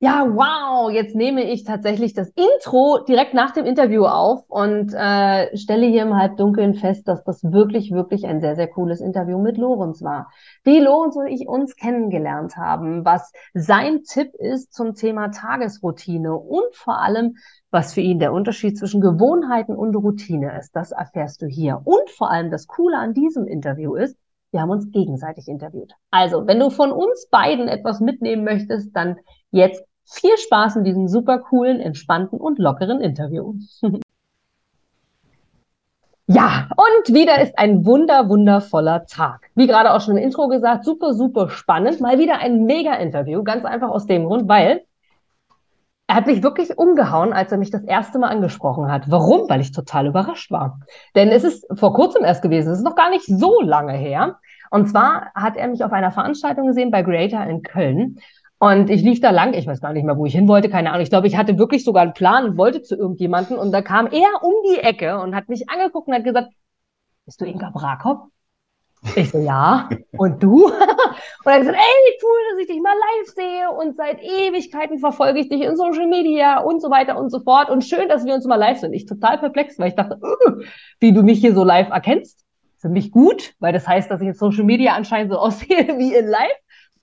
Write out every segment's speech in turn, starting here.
Ja, wow, jetzt nehme ich tatsächlich das Intro direkt nach dem Interview auf und äh, stelle hier im Halbdunkeln fest, dass das wirklich, wirklich ein sehr, sehr cooles Interview mit Lorenz war. Wie Lorenz und ich uns kennengelernt haben, was sein Tipp ist zum Thema Tagesroutine und vor allem, was für ihn der Unterschied zwischen Gewohnheiten und Routine ist. Das erfährst du hier. Und vor allem das Coole an diesem Interview ist, wir haben uns gegenseitig interviewt. Also, wenn du von uns beiden etwas mitnehmen möchtest, dann jetzt viel Spaß in diesem super coolen, entspannten und lockeren Interview. Ja, und wieder ist ein wunder, wundervoller Tag. Wie gerade auch schon im Intro gesagt, super, super spannend. Mal wieder ein Mega-Interview, ganz einfach aus dem Grund, weil er hat mich wirklich umgehauen, als er mich das erste Mal angesprochen hat. Warum? Weil ich total überrascht war. Denn es ist vor kurzem erst gewesen, es ist noch gar nicht so lange her. Und zwar hat er mich auf einer Veranstaltung gesehen bei Creator in Köln. Und ich lief da lang, ich weiß gar nicht mehr, wo ich hin wollte, keine Ahnung. Ich glaube, ich hatte wirklich sogar einen Plan und wollte zu irgendjemanden. Und da kam er um die Ecke und hat mich angeguckt und hat gesagt, bist du Inga Brakop? Ich so, ja. Und du? und er hat gesagt, ey, cool, dass ich dich mal live sehe und seit Ewigkeiten verfolge ich dich in Social Media und so weiter und so fort. Und schön, dass wir uns mal live sind. Ich total perplex, weil ich dachte, wie du mich hier so live erkennst. Für mich gut, weil das heißt, dass ich in Social Media anscheinend so aussehe wie in live.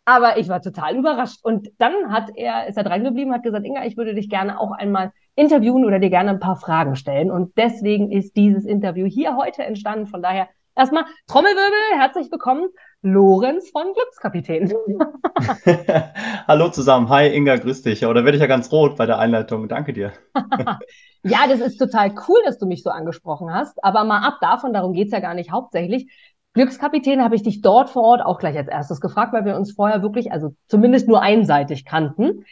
Aber ich war total überrascht. Und dann hat er, ist er dran geblieben, hat gesagt, Inga, ich würde dich gerne auch einmal interviewen oder dir gerne ein paar Fragen stellen. Und deswegen ist dieses Interview hier heute entstanden. Von daher erstmal Trommelwirbel, herzlich willkommen, Lorenz von Glückskapitän. Hallo zusammen. Hi Inga, grüß dich. Ja, da werde ich ja ganz rot bei der Einleitung. Danke dir. ja, das ist total cool, dass du mich so angesprochen hast. Aber mal ab davon, darum geht's ja gar nicht hauptsächlich. Glückskapitän habe ich dich dort vor Ort auch gleich als erstes gefragt, weil wir uns vorher wirklich, also zumindest nur einseitig kannten.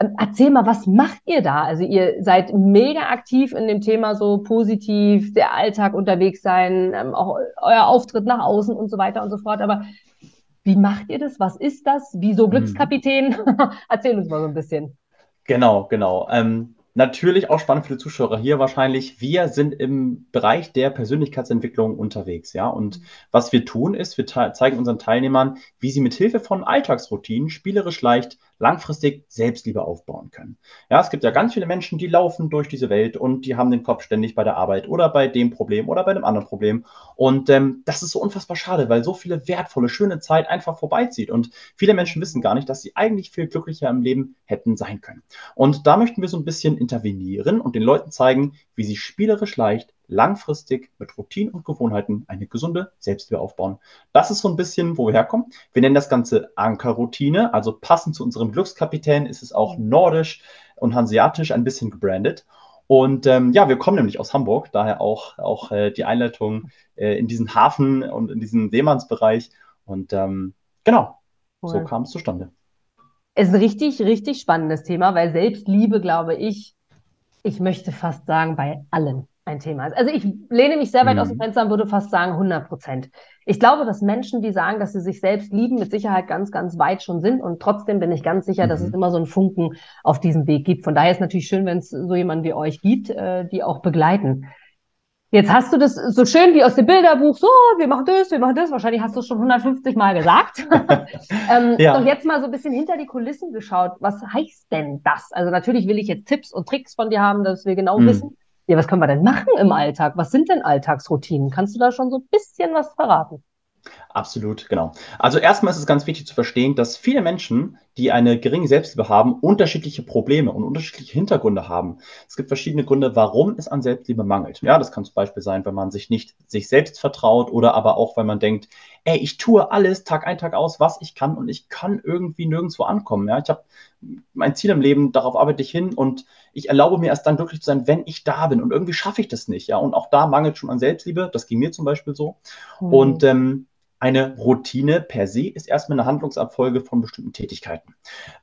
Ähm, erzähl mal, was macht ihr da? Also ihr seid mega aktiv in dem Thema so positiv, der Alltag unterwegs sein, ähm, auch euer Auftritt nach außen und so weiter und so fort. Aber wie macht ihr das? Was ist das? Wieso mhm. Glückskapitän? Erzähl uns mal so ein bisschen. Genau, genau. Ähm, Natürlich auch spannend für die Zuschauer hier wahrscheinlich. Wir sind im Bereich der Persönlichkeitsentwicklung unterwegs, ja. Und was wir tun ist, wir zeigen unseren Teilnehmern, wie sie mit Hilfe von Alltagsroutinen spielerisch leicht langfristig Selbstliebe aufbauen können. Ja, es gibt ja ganz viele Menschen, die laufen durch diese Welt und die haben den Kopf ständig bei der Arbeit oder bei dem Problem oder bei einem anderen Problem. Und ähm, das ist so unfassbar schade, weil so viele wertvolle, schöne Zeit einfach vorbeizieht. Und viele Menschen wissen gar nicht, dass sie eigentlich viel glücklicher im Leben hätten sein können. Und da möchten wir so ein bisschen intervenieren und den Leuten zeigen, wie sie spielerisch leicht langfristig mit Routinen und Gewohnheiten eine gesunde Selbstwehr aufbauen. Das ist so ein bisschen, wo wir herkommen. Wir nennen das Ganze Ankerroutine, also passend zu unserem Glückskapitän ist es auch nordisch und hanseatisch ein bisschen gebrandet. Und ähm, ja, wir kommen nämlich aus Hamburg, daher auch, auch äh, die Einleitung äh, in diesen Hafen und in diesen Seemannsbereich. Und ähm, genau, cool. so kam es zustande. Es ist ein richtig, richtig spannendes Thema, weil Selbstliebe, glaube ich, ich möchte fast sagen, bei allen ein Thema ist. Also ich lehne mich sehr weit mhm. aus dem mhm. Fenster und würde fast sagen 100 Prozent. Ich glaube, dass Menschen, die sagen, dass sie sich selbst lieben, mit Sicherheit ganz, ganz weit schon sind. Und trotzdem bin ich ganz sicher, mhm. dass es mhm. immer so einen Funken auf diesem Weg gibt. Von daher ist es natürlich schön, wenn es so jemanden wie euch gibt, äh, die auch begleiten. Jetzt hast du das so schön wie aus dem Bilderbuch, so, wir machen das, wir machen das. Wahrscheinlich hast du es schon 150 Mal gesagt. ähm, ja. Und jetzt mal so ein bisschen hinter die Kulissen geschaut. Was heißt denn das? Also natürlich will ich jetzt Tipps und Tricks von dir haben, dass wir genau mhm. wissen, ja, was können wir denn machen im Alltag? Was sind denn Alltagsroutinen? Kannst du da schon so ein bisschen was verraten? Absolut, genau. Also erstmal ist es ganz wichtig zu verstehen, dass viele Menschen, die eine geringe Selbstliebe haben, unterschiedliche Probleme und unterschiedliche Hintergründe haben. Es gibt verschiedene Gründe, warum es an Selbstliebe mangelt. Ja, das kann zum Beispiel sein, wenn man sich nicht sich selbst vertraut oder aber auch, wenn man denkt, ey, ich tue alles Tag ein, Tag aus, was ich kann und ich kann irgendwie nirgendwo ankommen. Ja, ich habe mein Ziel im Leben, darauf arbeite ich hin und ich erlaube mir erst dann glücklich zu sein, wenn ich da bin und irgendwie schaffe ich das nicht. Ja, und auch da mangelt schon an Selbstliebe. Das ging mir zum Beispiel so. Mhm. Und ähm, eine Routine per se ist erstmal eine Handlungsabfolge von bestimmten Tätigkeiten.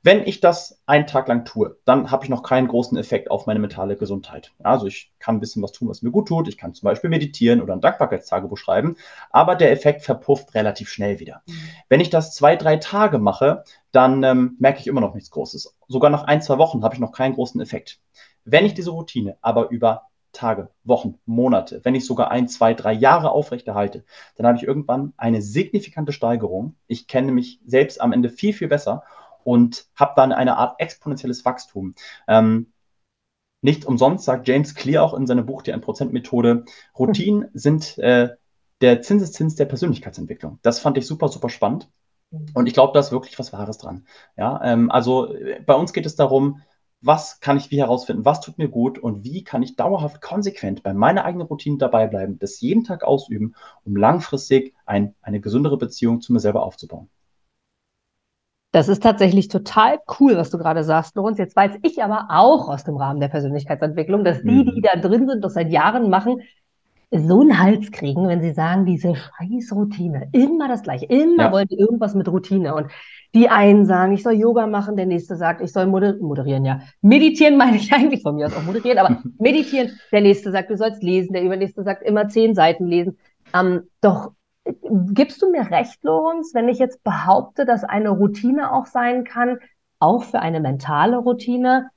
Wenn ich das einen Tag lang tue, dann habe ich noch keinen großen Effekt auf meine mentale Gesundheit. Also ich kann ein bisschen was tun, was mir gut tut. Ich kann zum Beispiel meditieren oder ein Dankbarkeitstagebuch schreiben, aber der Effekt verpufft relativ schnell wieder. Mhm. Wenn ich das zwei, drei Tage mache, dann ähm, merke ich immer noch nichts Großes. Sogar nach ein, zwei Wochen habe ich noch keinen großen Effekt. Wenn ich diese Routine aber über Tage, Wochen, Monate, wenn ich sogar ein, zwei, drei Jahre aufrechterhalte, dann habe ich irgendwann eine signifikante Steigerung. Ich kenne mich selbst am Ende viel, viel besser und habe dann eine Art exponentielles Wachstum. Ähm, nicht umsonst sagt James Clear auch in seinem Buch die 1%-Methode, Routinen sind äh, der Zinseszins der Persönlichkeitsentwicklung. Das fand ich super, super spannend. Und ich glaube, da ist wirklich was Wahres dran. Ja, ähm, also äh, bei uns geht es darum, was kann ich wie herausfinden, was tut mir gut und wie kann ich dauerhaft konsequent bei meiner eigenen Routine dabei bleiben, das jeden Tag ausüben, um langfristig ein, eine gesündere Beziehung zu mir selber aufzubauen. Das ist tatsächlich total cool, was du gerade sagst, Lorenz. Jetzt weiß ich aber auch aus dem Rahmen der Persönlichkeitsentwicklung, dass die, die mhm. da drin sind, das seit Jahren machen, so einen Hals kriegen, wenn sie sagen, diese scheiß Routine, immer das Gleiche, immer ja. wollen die irgendwas mit Routine. Und die einen sagen, ich soll Yoga machen, der nächste sagt, ich soll moder moderieren, ja. Meditieren meine ich eigentlich von mir aus auch moderieren, aber meditieren, der nächste sagt, du sollst lesen, der übernächste sagt, immer zehn Seiten lesen. Ähm, doch gibst du mir recht, Lorenz, wenn ich jetzt behaupte, dass eine Routine auch sein kann, auch für eine mentale Routine,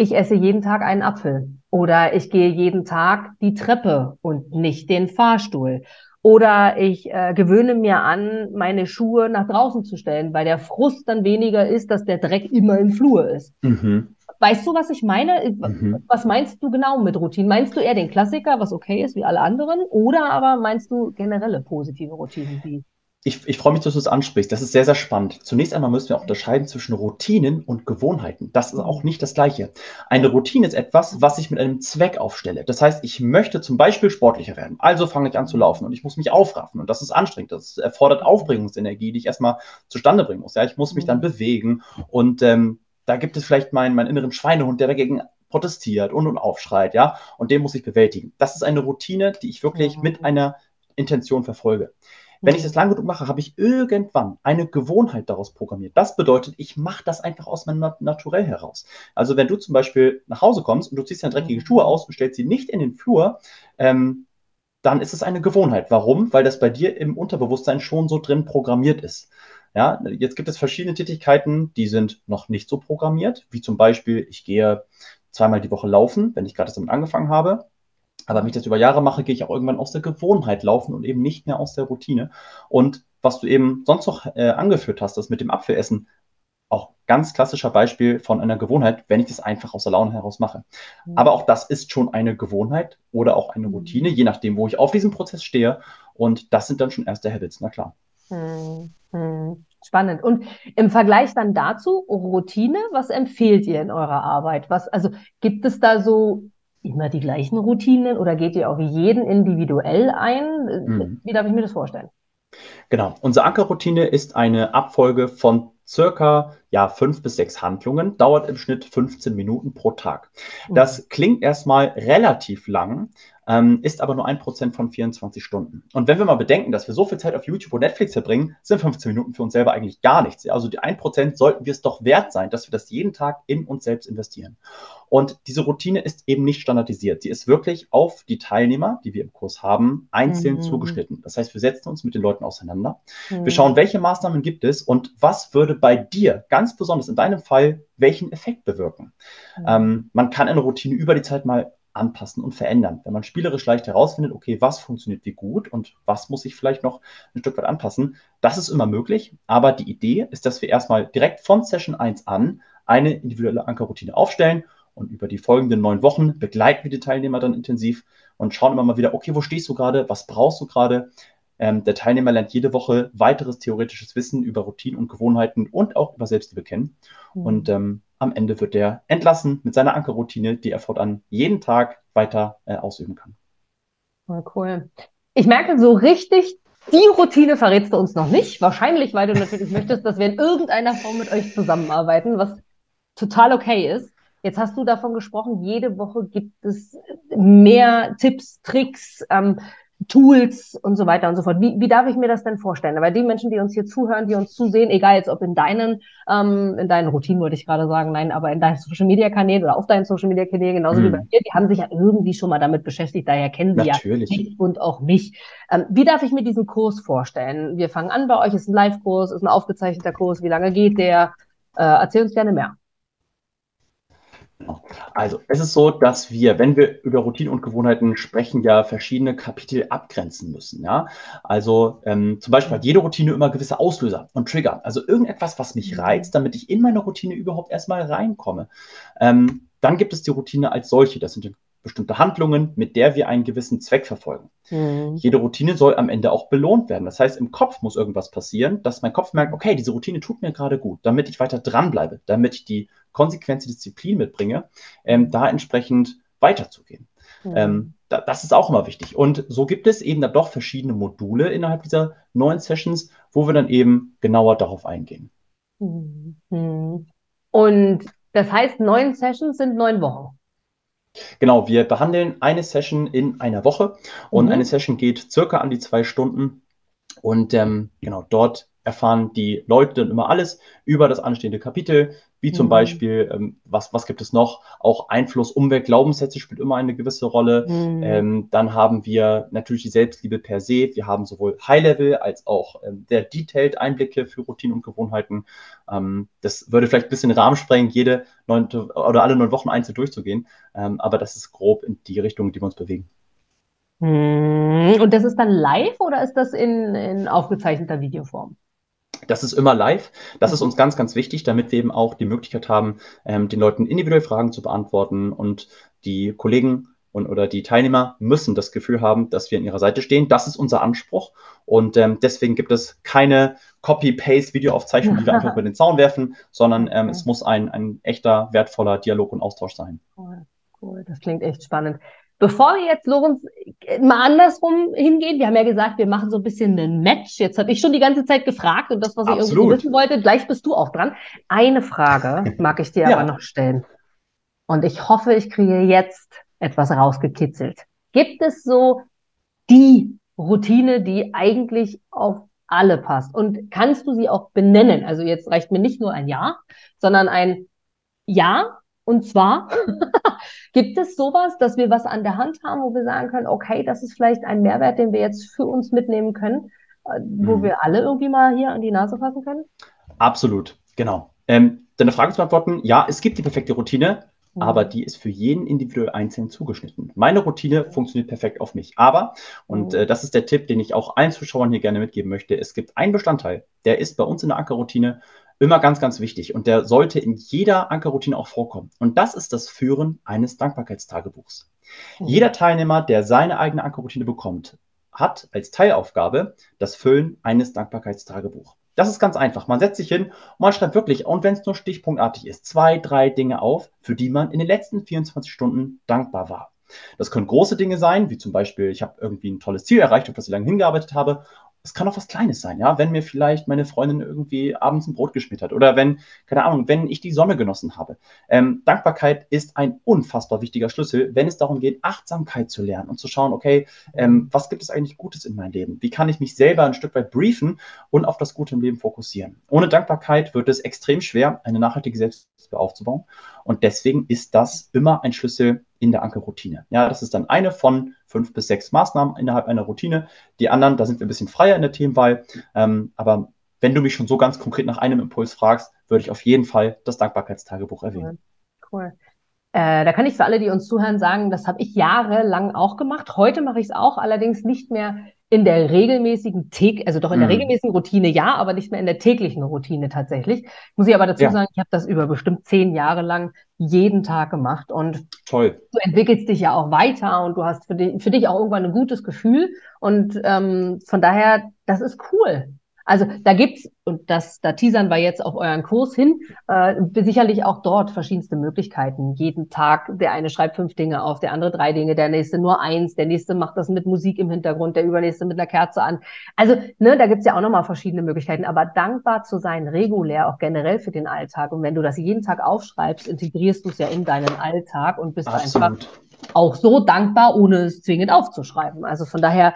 ich esse jeden Tag einen Apfel oder ich gehe jeden Tag die Treppe und nicht den Fahrstuhl. Oder ich äh, gewöhne mir an, meine Schuhe nach draußen zu stellen, weil der Frust dann weniger ist, dass der Dreck immer im Flur ist. Mhm. Weißt du, was ich meine? Mhm. Was meinst du genau mit Routinen? Meinst du eher den Klassiker, was okay ist wie alle anderen? Oder aber meinst du generelle positive Routinen, die ich, ich freue mich, dass du es ansprichst. Das ist sehr, sehr spannend. Zunächst einmal müssen wir auch unterscheiden zwischen Routinen und Gewohnheiten. Das ist auch nicht das Gleiche. Eine Routine ist etwas, was ich mit einem Zweck aufstelle. Das heißt, ich möchte zum Beispiel sportlicher werden. Also fange ich an zu laufen und ich muss mich aufraffen. Und das ist anstrengend. Das erfordert Aufbringungsenergie, die ich erstmal zustande bringen muss. Ja, ich muss mich dann mhm. bewegen. Und ähm, da gibt es vielleicht meinen, meinen inneren Schweinehund, der dagegen protestiert und, und aufschreit, ja. Und den muss ich bewältigen. Das ist eine Routine, die ich wirklich mit einer Intention verfolge. Wenn ich das lang genug mache, habe ich irgendwann eine Gewohnheit daraus programmiert. Das bedeutet, ich mache das einfach aus meinem Naturell heraus. Also wenn du zum Beispiel nach Hause kommst und du ziehst deine dreckige Schuhe aus und stellst sie nicht in den Flur, ähm, dann ist es eine Gewohnheit. Warum? Weil das bei dir im Unterbewusstsein schon so drin programmiert ist. Ja, jetzt gibt es verschiedene Tätigkeiten, die sind noch nicht so programmiert, wie zum Beispiel, ich gehe zweimal die Woche laufen, wenn ich gerade damit angefangen habe. Aber wenn ich das über Jahre mache, gehe ich auch irgendwann aus der Gewohnheit laufen und eben nicht mehr aus der Routine. Und was du eben sonst noch äh, angeführt hast, das mit dem Apfelessen, auch ganz klassischer Beispiel von einer Gewohnheit, wenn ich das einfach aus der Laune heraus mache. Mhm. Aber auch das ist schon eine Gewohnheit oder auch eine Routine, je nachdem, wo ich auf diesem Prozess stehe. Und das sind dann schon erste Habits, na klar. Mhm. Spannend. Und im Vergleich dann dazu, Routine, was empfehlt ihr in eurer Arbeit? Was, also gibt es da so immer die gleichen Routinen oder geht ihr auf jeden individuell ein? Mhm. Wie darf ich mir das vorstellen? Genau. Unsere Ankerroutine ist eine Abfolge von circa ja, fünf bis sechs Handlungen, dauert im Schnitt 15 Minuten pro Tag. Das klingt erstmal relativ lang, ähm, ist aber nur ein Prozent von 24 Stunden. Und wenn wir mal bedenken, dass wir so viel Zeit auf YouTube und Netflix verbringen, sind 15 Minuten für uns selber eigentlich gar nichts. Also die ein Prozent sollten wir es doch wert sein, dass wir das jeden Tag in uns selbst investieren. Und diese Routine ist eben nicht standardisiert. Sie ist wirklich auf die Teilnehmer, die wir im Kurs haben, einzeln mhm. zugeschnitten. Das heißt, wir setzen uns mit den Leuten auseinander. Mhm. Wir schauen, welche Maßnahmen gibt es und was würde bei dir ganz besonders in deinem Fall welchen Effekt bewirken. Mhm. Ähm, man kann eine Routine über die Zeit mal anpassen und verändern. Wenn man spielerisch leicht herausfindet, okay, was funktioniert wie gut und was muss ich vielleicht noch ein Stück weit anpassen, das ist immer möglich. Aber die Idee ist, dass wir erstmal direkt von Session 1 an eine individuelle Ankerroutine aufstellen und über die folgenden neun Wochen begleiten wir die Teilnehmer dann intensiv und schauen immer mal wieder, okay, wo stehst du gerade, was brauchst du gerade? Ähm, der Teilnehmer lernt jede Woche weiteres theoretisches Wissen über Routinen und Gewohnheiten und auch über Selbstliebe kennen. Mhm. Und ähm, am Ende wird er entlassen mit seiner Ankerroutine, die er fortan jeden Tag weiter äh, ausüben kann. Oh, cool. Ich merke so richtig, die Routine verrätst du uns noch nicht. Wahrscheinlich, weil du natürlich möchtest, dass wir in irgendeiner Form mit euch zusammenarbeiten, was total okay ist. Jetzt hast du davon gesprochen, jede Woche gibt es mehr Tipps, Tricks, ähm, Tools und so weiter und so fort. Wie, wie darf ich mir das denn vorstellen? Weil die Menschen, die uns hier zuhören, die uns zusehen, egal jetzt ob in deinen, ähm, in deinen Routinen wollte ich gerade sagen, nein, aber in deinen Social Media Kanälen oder auf deinen Social Media Kanälen, genauso mm. wie mhm. bei mir, die haben sich ja irgendwie schon mal damit beschäftigt, daher kennen sie Natürlich. ja dich und auch mich. Ähm, wie darf ich mir diesen Kurs vorstellen? Wir fangen an bei euch, ist ein Live-Kurs, ist ein aufgezeichneter Kurs, wie lange geht der? Äh, erzähl uns gerne mehr. Also, es ist so, dass wir, wenn wir über Routine und Gewohnheiten sprechen, ja verschiedene Kapitel abgrenzen müssen. Ja, also ähm, zum Beispiel hat jede Routine immer gewisse Auslöser und Trigger. Also irgendetwas, was mich mhm. reizt, damit ich in meine Routine überhaupt erstmal reinkomme. Ähm, dann gibt es die Routine als solche. Das sind bestimmte Handlungen, mit der wir einen gewissen Zweck verfolgen. Mhm. Jede Routine soll am Ende auch belohnt werden. Das heißt, im Kopf muss irgendwas passieren, dass mein Kopf merkt, okay, diese Routine tut mir gerade gut, damit ich weiter dranbleibe, damit ich die konsequente Disziplin mitbringe, ähm, da entsprechend weiterzugehen. Mhm. Ähm, da, das ist auch immer wichtig. Und so gibt es eben dann doch verschiedene Module innerhalb dieser neuen Sessions, wo wir dann eben genauer darauf eingehen. Mhm. Und das heißt, neun Sessions sind neun Wochen. Genau, wir behandeln eine Session in einer Woche und mhm. eine Session geht circa an die zwei Stunden. Und ähm, genau, dort erfahren die Leute dann immer alles über das anstehende Kapitel, wie zum mhm. Beispiel, ähm, was, was gibt es noch? Auch Einfluss, Umwelt, Glaubenssätze spielt immer eine gewisse Rolle. Mhm. Ähm, dann haben wir natürlich die Selbstliebe per se. Wir haben sowohl High-Level als auch ähm, sehr detailed Einblicke für Routinen und Gewohnheiten. Ähm, das würde vielleicht ein bisschen Rahmen sprengen, jede neunte oder alle neun Wochen einzeln durchzugehen. Ähm, aber das ist grob in die Richtung, in die wir uns bewegen. Mhm. Und das ist dann live oder ist das in, in aufgezeichneter Videoform? Das ist immer live. Das ist uns ganz, ganz wichtig, damit wir eben auch die Möglichkeit haben, ähm, den Leuten individuell Fragen zu beantworten und die Kollegen und oder die Teilnehmer müssen das Gefühl haben, dass wir an ihrer Seite stehen. Das ist unser Anspruch und ähm, deswegen gibt es keine Copy-Paste-Videoaufzeichnung, die wir einfach über den Zaun werfen, sondern ähm, es muss ein, ein echter, wertvoller Dialog und Austausch sein. Cool, cool. Das klingt echt spannend. Bevor wir jetzt, Lorenz, mal andersrum hingehen, wir haben ja gesagt, wir machen so ein bisschen ein Match. Jetzt habe ich schon die ganze Zeit gefragt und das, was Absolut. ich irgendwie wissen wollte, gleich bist du auch dran. Eine Frage mag ich dir ja. aber noch stellen. Und ich hoffe, ich kriege jetzt etwas rausgekitzelt. Gibt es so die Routine, die eigentlich auf alle passt? Und kannst du sie auch benennen? Also jetzt reicht mir nicht nur ein Ja, sondern ein Ja, und zwar gibt es sowas, dass wir was an der Hand haben, wo wir sagen können, okay, das ist vielleicht ein Mehrwert, den wir jetzt für uns mitnehmen können, äh, wo mhm. wir alle irgendwie mal hier an die Nase fassen können? Absolut, genau. Ähm, deine Frage zu beantworten, ja, es gibt die perfekte Routine, mhm. aber die ist für jeden individuell einzeln zugeschnitten. Meine Routine funktioniert perfekt auf mich. Aber, und mhm. äh, das ist der Tipp, den ich auch allen Zuschauern hier gerne mitgeben möchte, es gibt einen Bestandteil, der ist bei uns in der Ankerroutine immer ganz, ganz wichtig und der sollte in jeder Ankerroutine auch vorkommen. Und das ist das Führen eines Dankbarkeitstagebuchs. Mhm. Jeder Teilnehmer, der seine eigene Ankerroutine bekommt, hat als Teilaufgabe das Füllen eines Dankbarkeitstagebuchs. Das ist ganz einfach. Man setzt sich hin und man schreibt wirklich, und wenn es nur stichpunktartig ist, zwei, drei Dinge auf, für die man in den letzten 24 Stunden dankbar war. Das können große Dinge sein, wie zum Beispiel, ich habe irgendwie ein tolles Ziel erreicht, auf das ich lange hingearbeitet habe es kann auch was Kleines sein, ja, wenn mir vielleicht meine Freundin irgendwie abends ein Brot geschmiert hat oder wenn, keine Ahnung, wenn ich die Sonne genossen habe. Ähm, Dankbarkeit ist ein unfassbar wichtiger Schlüssel, wenn es darum geht, Achtsamkeit zu lernen und zu schauen, okay, ähm, was gibt es eigentlich Gutes in meinem Leben? Wie kann ich mich selber ein Stück weit briefen und auf das Gute im Leben fokussieren? Ohne Dankbarkeit wird es extrem schwer, eine nachhaltige Selbstliebe aufzubauen. Und deswegen ist das immer ein Schlüssel in der Ankerroutine. Ja, das ist dann eine von fünf bis sechs Maßnahmen innerhalb einer Routine. Die anderen, da sind wir ein bisschen freier in der Themenwahl. Ähm, aber wenn du mich schon so ganz konkret nach einem Impuls fragst, würde ich auf jeden Fall das Dankbarkeitstagebuch erwähnen. Cool. Äh, da kann ich für alle, die uns zuhören, sagen, das habe ich jahrelang auch gemacht. Heute mache ich es auch, allerdings nicht mehr in der regelmäßigen also doch in der mm. regelmäßigen Routine ja, aber nicht mehr in der täglichen Routine tatsächlich. Muss ich aber dazu ja. sagen, ich habe das über bestimmt zehn Jahre lang jeden Tag gemacht und Toll. du entwickelst dich ja auch weiter und du hast für dich, für dich auch irgendwann ein gutes Gefühl und ähm, von daher, das ist cool. Also da gibt's und das, da teasern wir jetzt auf euren Kurs hin, äh, sicherlich auch dort verschiedenste Möglichkeiten. Jeden Tag, der eine schreibt fünf Dinge auf, der andere drei Dinge, der nächste nur eins, der nächste macht das mit Musik im Hintergrund, der übernächste mit einer Kerze an. Also, ne, da gibt's ja auch nochmal verschiedene Möglichkeiten. Aber dankbar zu sein, regulär, auch generell für den Alltag. Und wenn du das jeden Tag aufschreibst, integrierst du es ja in deinen Alltag und bist Absolut. einfach auch so dankbar, ohne es zwingend aufzuschreiben. Also von daher,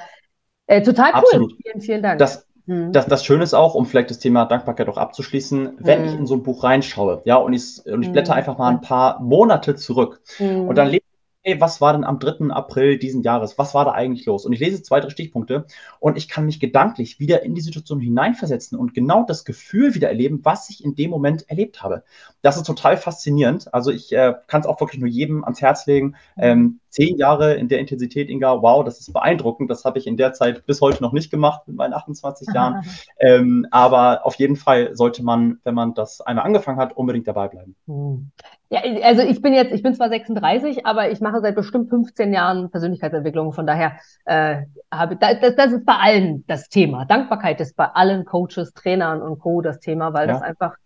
äh, total cool. Absolut. Vielen, vielen Dank. Das Mhm. Das, das Schöne ist auch, um vielleicht das Thema Dankbarkeit auch abzuschließen, wenn mhm. ich in so ein Buch reinschaue, ja, und ich, und ich blätter mhm. einfach mal ein paar Monate zurück und dann lese hey, was war denn am 3. April diesen Jahres? Was war da eigentlich los? Und ich lese zwei, drei Stichpunkte und ich kann mich gedanklich wieder in die Situation hineinversetzen und genau das Gefühl wieder erleben, was ich in dem Moment erlebt habe. Das ist total faszinierend. Also ich äh, kann es auch wirklich nur jedem ans Herz legen. Ähm, zehn Jahre in der Intensität, Inga, wow, das ist beeindruckend. Das habe ich in der Zeit bis heute noch nicht gemacht mit meinen 28 Jahren. ähm, aber auf jeden Fall sollte man, wenn man das einmal angefangen hat, unbedingt dabei bleiben. Hm. Ja, also ich bin jetzt, ich bin zwar 36, aber ich mache seit bestimmt 15 Jahren Persönlichkeitsentwicklung. Von daher äh, habe das, das ist bei allen das Thema. Dankbarkeit ist bei allen Coaches, Trainern und Co. das Thema, weil ja. das einfach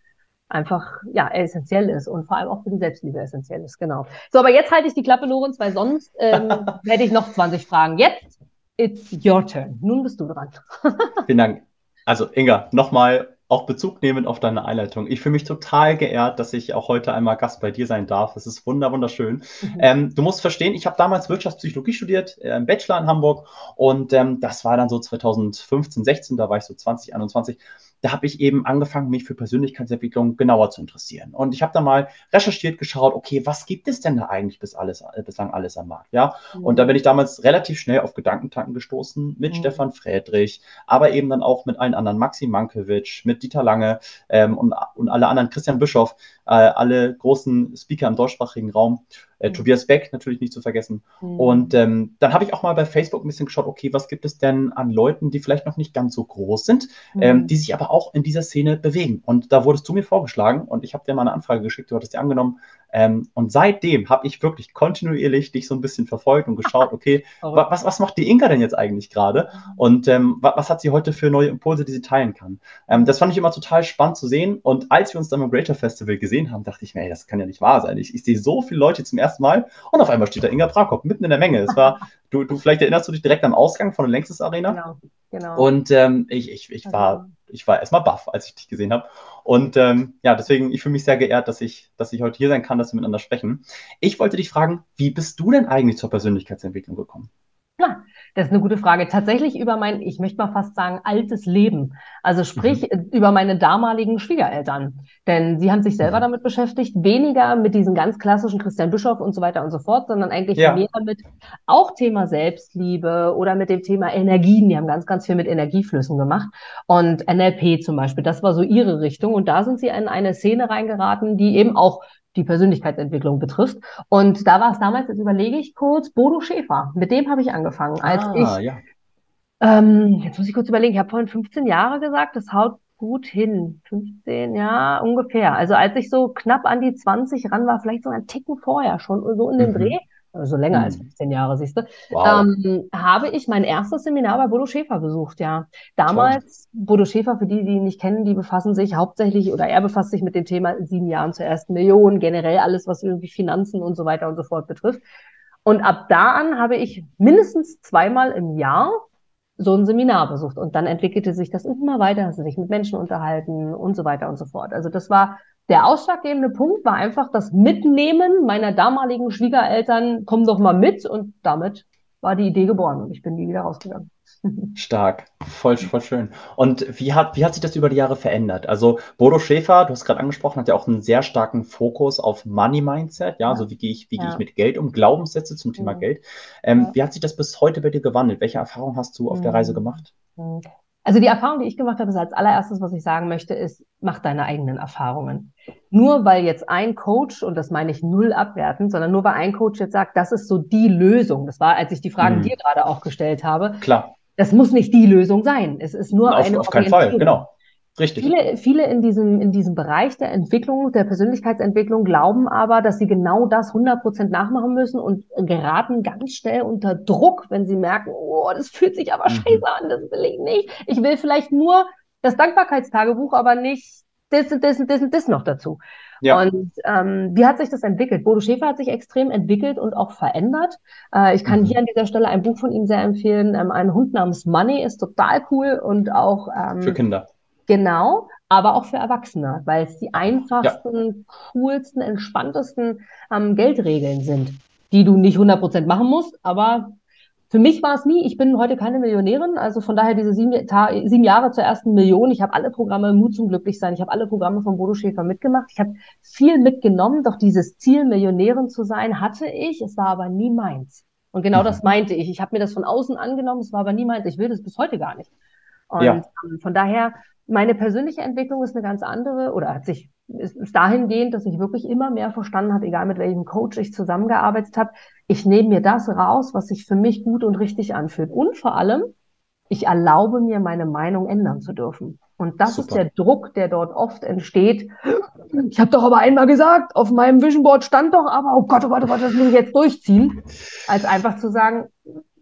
einfach ja essentiell ist und vor allem auch für die Selbstliebe essentiell ist. Genau. So, aber jetzt halte ich die Klappe, Lorenz, weil sonst ähm, hätte ich noch 20 Fragen. Jetzt it's your turn. Nun bist du dran. Vielen Dank. Also Inga, nochmal auch Bezug nehmend auf deine Einleitung. Ich fühle mich total geehrt, dass ich auch heute einmal Gast bei dir sein darf. Es ist wunder wunderschön. Mhm. Ähm, du musst verstehen, ich habe damals Wirtschaftspsychologie studiert, äh, im Bachelor in Hamburg und ähm, das war dann so 2015, 16, da war ich so 20, 21 da habe ich eben angefangen, mich für Persönlichkeitsentwicklung genauer zu interessieren. Und ich habe da mal recherchiert, geschaut, okay, was gibt es denn da eigentlich bis alles, äh, bislang alles am Markt? Ja, mhm. und da bin ich damals relativ schnell auf Gedankentanken gestoßen mit mhm. Stefan Friedrich, aber eben dann auch mit allen anderen, Maxi Mankiewicz, mit Dieter Lange ähm, und, und alle anderen, Christian Bischoff, alle großen Speaker im deutschsprachigen Raum. Äh, mhm. Tobias Beck natürlich nicht zu vergessen. Mhm. Und ähm, dann habe ich auch mal bei Facebook ein bisschen geschaut, okay, was gibt es denn an Leuten, die vielleicht noch nicht ganz so groß sind, mhm. ähm, die sich aber auch in dieser Szene bewegen. Und da wurdest du mir vorgeschlagen und ich habe dir mal eine Anfrage geschickt, du hattest die angenommen. Ähm, und seitdem habe ich wirklich kontinuierlich dich so ein bisschen verfolgt und geschaut, okay, was, was macht die Inka denn jetzt eigentlich gerade? Mhm. Und ähm, was, was, hat sie heute für neue Impulse, die sie teilen kann? Ähm, das fand ich immer total spannend zu sehen. Und als wir uns dann beim Greater Festival gesehen haben, dachte ich mir, ey, das kann ja nicht wahr sein. Ich, ich sehe so viele Leute zum ersten Mal und auf einmal steht da Inga Brakop mitten in der Menge. Es war, du, du, vielleicht erinnerst du dich direkt am Ausgang von der Längstes Arena. Genau, genau. Und ähm, ich, ich, ich war also ich war erstmal baff, als ich dich gesehen habe. Und ähm, ja, deswegen, ich fühle mich sehr geehrt, dass ich, dass ich heute hier sein kann, dass wir miteinander sprechen. Ich wollte dich fragen, wie bist du denn eigentlich zur Persönlichkeitsentwicklung gekommen? Das ist eine gute Frage. Tatsächlich über mein, ich möchte mal fast sagen, altes Leben. Also sprich mhm. über meine damaligen Schwiegereltern. Denn sie haben sich selber mhm. damit beschäftigt, weniger mit diesen ganz klassischen Christian Bischof und so weiter und so fort, sondern eigentlich ja. mehr mit auch Thema Selbstliebe oder mit dem Thema Energien. Die haben ganz, ganz viel mit Energieflüssen gemacht. Und NLP zum Beispiel, das war so ihre Richtung. Und da sind sie in eine Szene reingeraten, die eben auch die Persönlichkeitsentwicklung betrifft. Und da war es damals, jetzt überlege ich kurz, Bodo Schäfer. Mit dem habe ich angefangen. Als ah, ich, ja. ähm, jetzt muss ich kurz überlegen, ich habe vorhin 15 Jahre gesagt, das haut gut hin. 15, ja, ungefähr. Also als ich so knapp an die 20 ran war, vielleicht so ein Ticken vorher schon, so in dem mhm. Dreh, also länger mhm. als 15 Jahre, siehst du, wow. ähm, habe ich mein erstes Seminar bei Bodo Schäfer besucht, ja. Damals, Toll. Bodo Schäfer, für die, die ihn nicht kennen, die befassen sich hauptsächlich, oder er befasst sich mit dem Thema sieben Jahren zur ersten Million, generell alles, was irgendwie Finanzen und so weiter und so fort betrifft. Und ab da an habe ich mindestens zweimal im Jahr so ein Seminar besucht. Und dann entwickelte sich das immer weiter, hast du sich mit Menschen unterhalten und so weiter und so fort. Also das war der ausschlaggebende Punkt war einfach das Mitnehmen meiner damaligen Schwiegereltern, komm doch mal mit und damit war die Idee geboren und ich bin nie wieder rausgegangen. Stark, voll, voll schön. Und wie hat, wie hat sich das über die Jahre verändert? Also Bodo Schäfer, du hast gerade angesprochen, hat ja auch einen sehr starken Fokus auf Money Mindset, ja, ja. also wie gehe ich, wie ja. gehe ich mit Geld um, Glaubenssätze zum Thema mhm. Geld. Ähm, ja. Wie hat sich das bis heute bei dir gewandelt? Welche Erfahrungen hast du auf mhm. der Reise gemacht? Also die Erfahrung, die ich gemacht habe, ist als allererstes, was ich sagen möchte, ist, mach deine eigenen Erfahrungen. Nur weil jetzt ein Coach, und das meine ich null abwertend, sondern nur weil ein Coach jetzt sagt, das ist so die Lösung. Das war, als ich die Fragen mhm. dir gerade auch gestellt habe. Klar. Das muss nicht die Lösung sein. Es ist nur auf, eine Auf keinen Fall, genau. Richtig. Viele, viele in diesem, in diesem Bereich der Entwicklung, der Persönlichkeitsentwicklung glauben aber, dass sie genau das 100 Prozent nachmachen müssen und geraten ganz schnell unter Druck, wenn sie merken, oh, das fühlt sich aber mhm. scheiße an, das will ich nicht. Ich will vielleicht nur das Dankbarkeitstagebuch, aber nicht das und das und das und das noch dazu. Ja. Und ähm, wie hat sich das entwickelt? Bodo Schäfer hat sich extrem entwickelt und auch verändert. Äh, ich kann mhm. hier an dieser Stelle ein Buch von ihm sehr empfehlen. Ähm, ein Hund namens Money ist total cool und auch ähm, für Kinder. Genau, aber auch für Erwachsene, weil es die einfachsten, ja. coolsten, entspanntesten ähm, Geldregeln sind, die du nicht 100% machen musst, aber für mich war es nie, ich bin heute keine Millionärin, also von daher diese sieben, sieben Jahre zur ersten Million. Ich habe alle Programme Mut zum Glücklichsein, ich habe alle Programme von Bodo Schäfer mitgemacht. Ich habe viel mitgenommen, doch dieses Ziel, Millionärin zu sein, hatte ich. Es war aber nie meins. Und genau mhm. das meinte ich. Ich habe mir das von außen angenommen, es war aber nie meins. Ich will das bis heute gar nicht. Und ja. Ähm, von daher, meine persönliche Entwicklung ist eine ganz andere oder hat sich ist, ist dahingehend, dass ich wirklich immer mehr verstanden habe, egal mit welchem Coach ich zusammengearbeitet habe, ich nehme mir das raus, was sich für mich gut und richtig anfühlt. Und vor allem, ich erlaube mir, meine Meinung ändern zu dürfen. Und das Super. ist der Druck, der dort oft entsteht. Ich habe doch aber einmal gesagt, auf meinem Vision Board stand doch aber, oh Gott, oh Gott, oh Gott, das muss ich jetzt durchziehen. Als einfach zu sagen,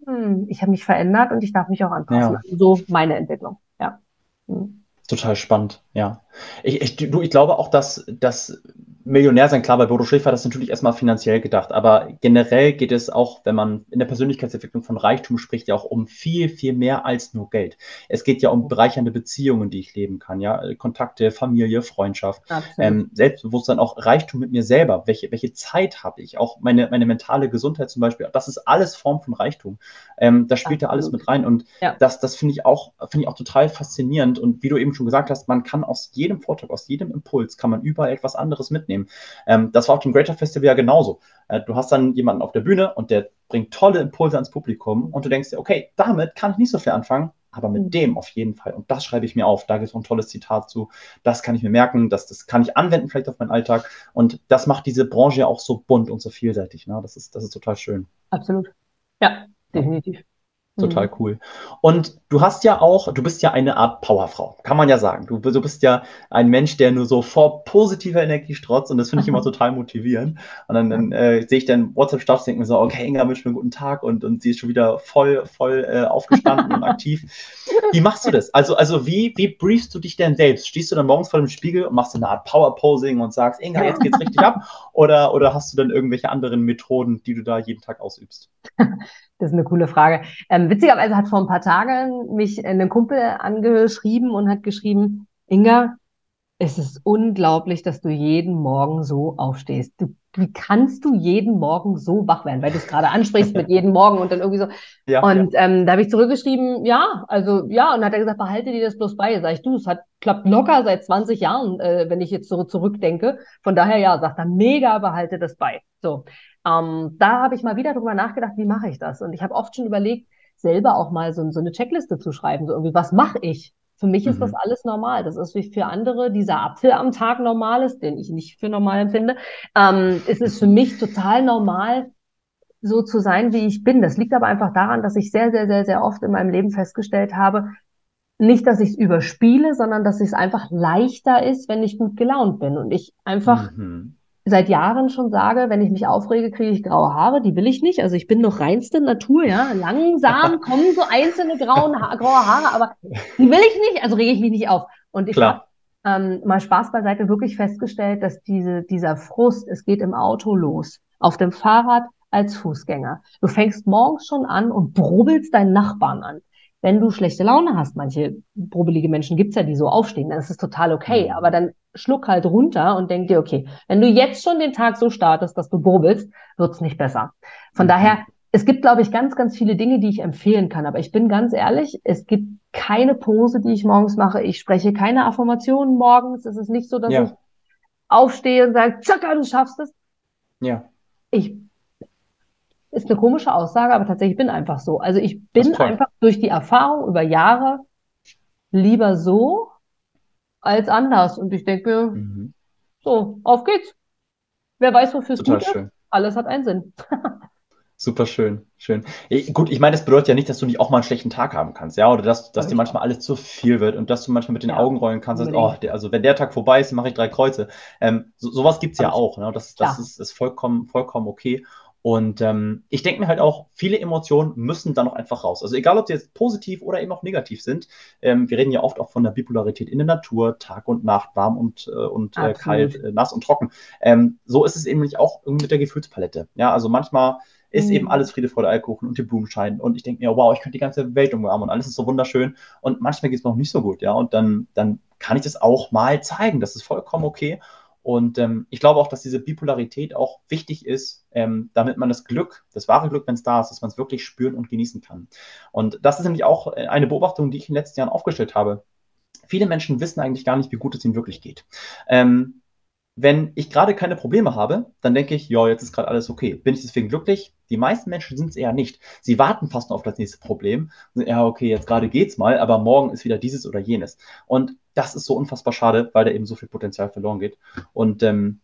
hm, ich habe mich verändert und ich darf mich auch anpassen. Ja. So meine Entwicklung. Ja. Hm. Total spannend, ja. Ich, ich, du, ich glaube auch, dass, dass Millionär sein, klar, bei Bodo Schäfer das ist natürlich erstmal finanziell gedacht, aber generell geht es auch, wenn man in der Persönlichkeitsentwicklung von Reichtum spricht, ja auch um viel, viel mehr als nur Geld. Es geht ja um bereichernde Beziehungen, die ich leben kann, ja, Kontakte, Familie, Freundschaft, ähm, Selbstbewusstsein, auch Reichtum mit mir selber. Welche, welche Zeit habe ich? Auch meine, meine mentale Gesundheit zum Beispiel, das ist alles Form von Reichtum. Ähm, da spielt ja alles mit rein und ja. das, das finde ich auch, finde ich auch total faszinierend und wie du eben schon gesagt hast, man kann aus jedem Vortrag, aus jedem Impuls, kann man überall etwas anderes mitnehmen mitnehmen. Ähm, das war auf dem Greater Festival ja genauso. Äh, du hast dann jemanden auf der Bühne und der bringt tolle Impulse ans Publikum und du denkst dir, okay, damit kann ich nicht so viel anfangen, aber mit mhm. dem auf jeden Fall. Und das schreibe ich mir auf. Da gibt es ein tolles Zitat zu. Das kann ich mir merken, das, das kann ich anwenden vielleicht auf meinen Alltag. Und das macht diese Branche ja auch so bunt und so vielseitig. Ne? Das, ist, das ist total schön. Absolut. Ja, definitiv. Total mhm. cool. Und du hast ja auch, du bist ja eine Art Powerfrau, kann man ja sagen. Du, du bist ja ein Mensch, der nur so vor positiver Energie strotzt und das finde ich immer total motivierend. Und dann, dann äh, sehe ich dann WhatsApp-Status, denke mir so, okay, Inga wünscht mir einen guten Tag und, und sie ist schon wieder voll, voll äh, aufgestanden und aktiv. Wie machst du das? Also, also wie, wie briefst du dich denn selbst? Stehst du dann morgens vor dem Spiegel und machst eine Art Power-Posing und sagst, Inga, jetzt geht's richtig ab? Oder, oder hast du dann irgendwelche anderen Methoden, die du da jeden Tag ausübst? Das ist eine coole Frage. Ähm, witzigerweise hat vor ein paar Tagen mich ein Kumpel angeschrieben und hat geschrieben, Inga, es ist unglaublich, dass du jeden Morgen so aufstehst. Du, wie kannst du jeden Morgen so wach werden? Weil du es gerade ansprichst mit jeden Morgen und dann irgendwie so. Ja, und ja. Ähm, da habe ich zurückgeschrieben, ja, also ja, und hat er gesagt, behalte dir das bloß bei. Sag ich, du, es hat klappt locker seit 20 Jahren, äh, wenn ich jetzt so zurückdenke. Von daher ja, sagt er, mega, behalte das bei. So. Ähm, da habe ich mal wieder drüber nachgedacht, wie mache ich das? Und ich habe oft schon überlegt, selber auch mal so, so eine Checkliste zu schreiben, so irgendwie, was mache ich? Für mich ist mhm. das alles normal. Das ist wie für andere dieser Apfel am Tag normal ist, den ich nicht für normal empfinde. Ähm, ist es für mich total normal, so zu sein, wie ich bin. Das liegt aber einfach daran, dass ich sehr, sehr, sehr, sehr oft in meinem Leben festgestellt habe, nicht, dass ich es überspiele, sondern dass es einfach leichter ist, wenn ich gut gelaunt bin und ich einfach mhm seit Jahren schon sage, wenn ich mich aufrege, kriege ich graue Haare. Die will ich nicht. Also ich bin noch reinste Natur, ja. Langsam kommen so einzelne grauen ha graue Haare, aber die will ich nicht. Also rege ich mich nicht auf. Und ich habe ähm, mal Spaß beiseite wirklich festgestellt, dass diese, dieser Frust, es geht im Auto los, auf dem Fahrrad als Fußgänger. Du fängst morgens schon an und brubbelst deinen Nachbarn an wenn du schlechte Laune hast, manche probelige Menschen gibt's ja, die so aufstehen, dann ist es total okay. Mhm. Aber dann schluck halt runter und denk dir, okay, wenn du jetzt schon den Tag so startest, dass du brubbelst, wird's nicht besser. Von mhm. daher, es gibt, glaube ich, ganz, ganz viele Dinge, die ich empfehlen kann. Aber ich bin ganz ehrlich, es gibt keine Pose, die ich morgens mache. Ich spreche keine Affirmationen morgens. Es ist nicht so, dass ja. ich aufstehe und sage, Zaka, du schaffst es. Ja. Ich ist eine komische Aussage, aber tatsächlich bin einfach so. Also ich bin einfach durch die Erfahrung über Jahre lieber so als anders. Und ich denke, mhm. so, auf geht's. Wer weiß, wofür es gut ist. Alles hat einen Sinn. Super schön, schön. Ich, gut, ich meine, das bedeutet ja nicht, dass du nicht auch mal einen schlechten Tag haben kannst, ja, oder dass, dass dir manchmal alles zu viel wird und dass du manchmal mit den ja, Augen rollen kannst, dass, oh, der, also wenn der Tag vorbei ist, mache ich drei Kreuze. Ähm, so, sowas gibt's ja auch, ne? Das, das ist, ist vollkommen, vollkommen okay. Und ähm, ich denke mir halt auch, viele Emotionen müssen da noch einfach raus. Also egal, ob sie jetzt positiv oder eben auch negativ sind. Ähm, wir reden ja oft auch von der Bipolarität in der Natur, Tag und Nacht, warm und, äh, und äh, kalt, äh, nass und trocken. Ähm, so ist es eben nicht auch mit der Gefühlspalette. Ja, also manchmal ist mhm. eben alles Friede, Freude, Alkohol und die Blumenschein. Und ich denke mir, wow, ich könnte die ganze Welt umarmen und alles ist so wunderschön. Und manchmal geht es noch nicht so gut, ja. Und dann, dann kann ich das auch mal zeigen. Das ist vollkommen okay. Und ähm, ich glaube auch, dass diese Bipolarität auch wichtig ist, ähm, damit man das Glück, das wahre Glück, wenn es da ist, dass man es wirklich spüren und genießen kann. Und das ist nämlich auch äh, eine Beobachtung, die ich in den letzten Jahren aufgestellt habe. Viele Menschen wissen eigentlich gar nicht, wie gut es ihnen wirklich geht. Ähm, wenn ich gerade keine Probleme habe, dann denke ich, ja, jetzt ist gerade alles okay. Bin ich deswegen glücklich? Die meisten Menschen sind es eher nicht. Sie warten fast nur auf das nächste Problem. Ja, okay, jetzt gerade geht's mal, aber morgen ist wieder dieses oder jenes. Und das ist so unfassbar schade, weil da eben so viel Potenzial verloren geht. Und ähm,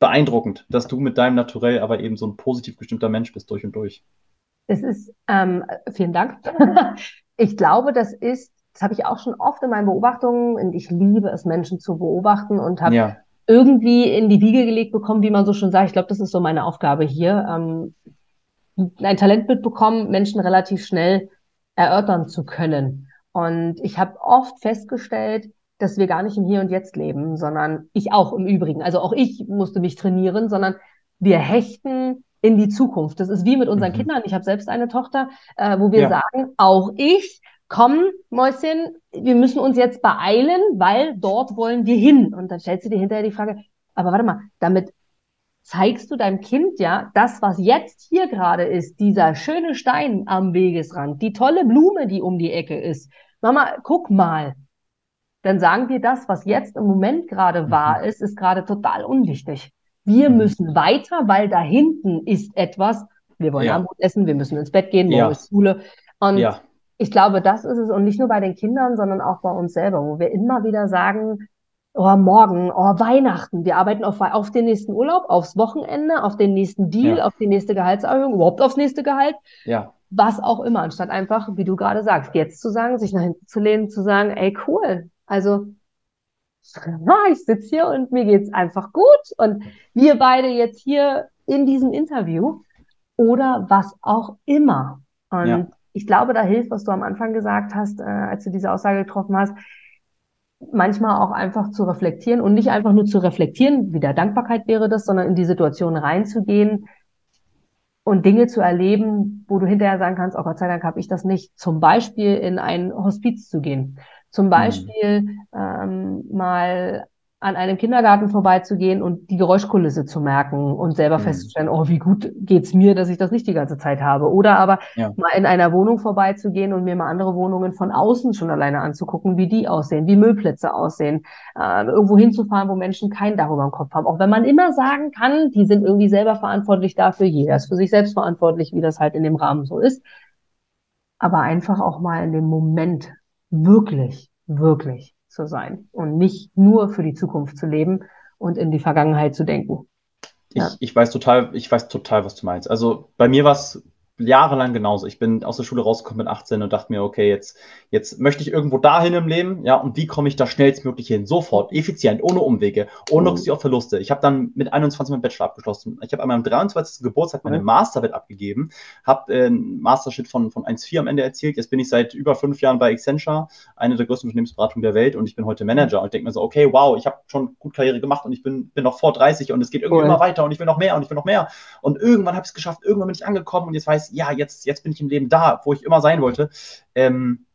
beeindruckend, dass du mit deinem Naturell aber eben so ein positiv gestimmter Mensch bist durch und durch. Es ist, ähm, vielen Dank. ich glaube, das ist, das habe ich auch schon oft in meinen Beobachtungen und ich liebe es, Menschen zu beobachten und habe ja irgendwie in die Wiege gelegt bekommen, wie man so schon sagt. Ich glaube, das ist so meine Aufgabe hier. Ähm, ein Talentbild bekommen, Menschen relativ schnell erörtern zu können. Und ich habe oft festgestellt, dass wir gar nicht im Hier und Jetzt leben, sondern ich auch im Übrigen. Also auch ich musste mich trainieren, sondern wir hechten in die Zukunft. Das ist wie mit unseren mhm. Kindern. Ich habe selbst eine Tochter, äh, wo wir ja. sagen, auch ich komm, Mäuschen, wir müssen uns jetzt beeilen, weil dort wollen wir hin. Und dann stellst du dir hinterher die Frage, aber warte mal, damit zeigst du deinem Kind ja, das, was jetzt hier gerade ist, dieser schöne Stein am Wegesrand, die tolle Blume, die um die Ecke ist. Mama, guck mal. Dann sagen wir das, was jetzt im Moment gerade mhm. wahr ist, ist gerade total unwichtig. Wir mhm. müssen weiter, weil da hinten ist etwas. Wir wollen ja. Abendbrot essen, wir müssen ins Bett gehen, morgen ja. ist Schule. Und ja ich glaube, das ist es und nicht nur bei den Kindern, sondern auch bei uns selber, wo wir immer wieder sagen, oh, morgen, oh, Weihnachten, wir arbeiten auf, auf den nächsten Urlaub, aufs Wochenende, auf den nächsten Deal, ja. auf die nächste Gehaltserhöhung, überhaupt aufs nächste Gehalt. Ja. Was auch immer, anstatt einfach, wie du gerade sagst, jetzt zu sagen, sich nach hinten zu lehnen, zu sagen, ey, cool. Also, ich sitze hier und mir geht's einfach gut und wir beide jetzt hier in diesem Interview oder was auch immer. Und ja ich glaube, da hilft, was du am Anfang gesagt hast, äh, als du diese Aussage getroffen hast, manchmal auch einfach zu reflektieren und nicht einfach nur zu reflektieren, wie der Dankbarkeit wäre das, sondern in die Situation reinzugehen und Dinge zu erleben, wo du hinterher sagen kannst, oh Gott sei Dank habe ich das nicht. Zum Beispiel in ein Hospiz zu gehen. Zum mhm. Beispiel mhm. ähm, mal an einem Kindergarten vorbeizugehen und die Geräuschkulisse zu merken und selber mhm. festzustellen, oh, wie gut geht's mir, dass ich das nicht die ganze Zeit habe. Oder aber ja. mal in einer Wohnung vorbeizugehen und mir mal andere Wohnungen von außen schon alleine anzugucken, wie die aussehen, wie Müllplätze aussehen, äh, irgendwo hinzufahren, wo Menschen kein Dach über dem Kopf haben. Auch wenn man immer sagen kann, die sind irgendwie selber verantwortlich dafür, jeder ist für sich selbst verantwortlich, wie das halt in dem Rahmen so ist. Aber einfach auch mal in dem Moment wirklich, wirklich zu sein und nicht nur für die Zukunft zu leben und in die Vergangenheit zu denken. Ich, ja. ich weiß total, ich weiß total, was du meinst. Also bei mir war es jahrelang genauso. Ich bin aus der Schule rausgekommen mit 18 und dachte mir, okay, jetzt, jetzt möchte ich irgendwo dahin im Leben, ja, und wie komme ich da schnellstmöglich hin? Sofort, effizient, ohne Umwege, ohne mhm. Rücksicht auf Verluste. Ich habe dann mit 21 meinen Bachelor abgeschlossen. Ich habe an meinem 23. Geburtstag meine mhm. Masterarbeit abgegeben, habe äh, einen Mastershit von, von 1,4 am Ende erzielt. Jetzt bin ich seit über fünf Jahren bei Accenture, eine der größten Unternehmensberatungen der Welt, und ich bin heute Manager und denke mir so, okay, wow, ich habe schon gut Karriere gemacht und ich bin, bin noch vor 30 und es geht irgendwie cool. immer weiter und ich will noch mehr und ich will noch mehr. Und irgendwann habe ich es geschafft, irgendwann bin ich angekommen und jetzt weiß, ja, jetzt, jetzt bin ich im Leben da, wo ich immer sein wollte. Ähm,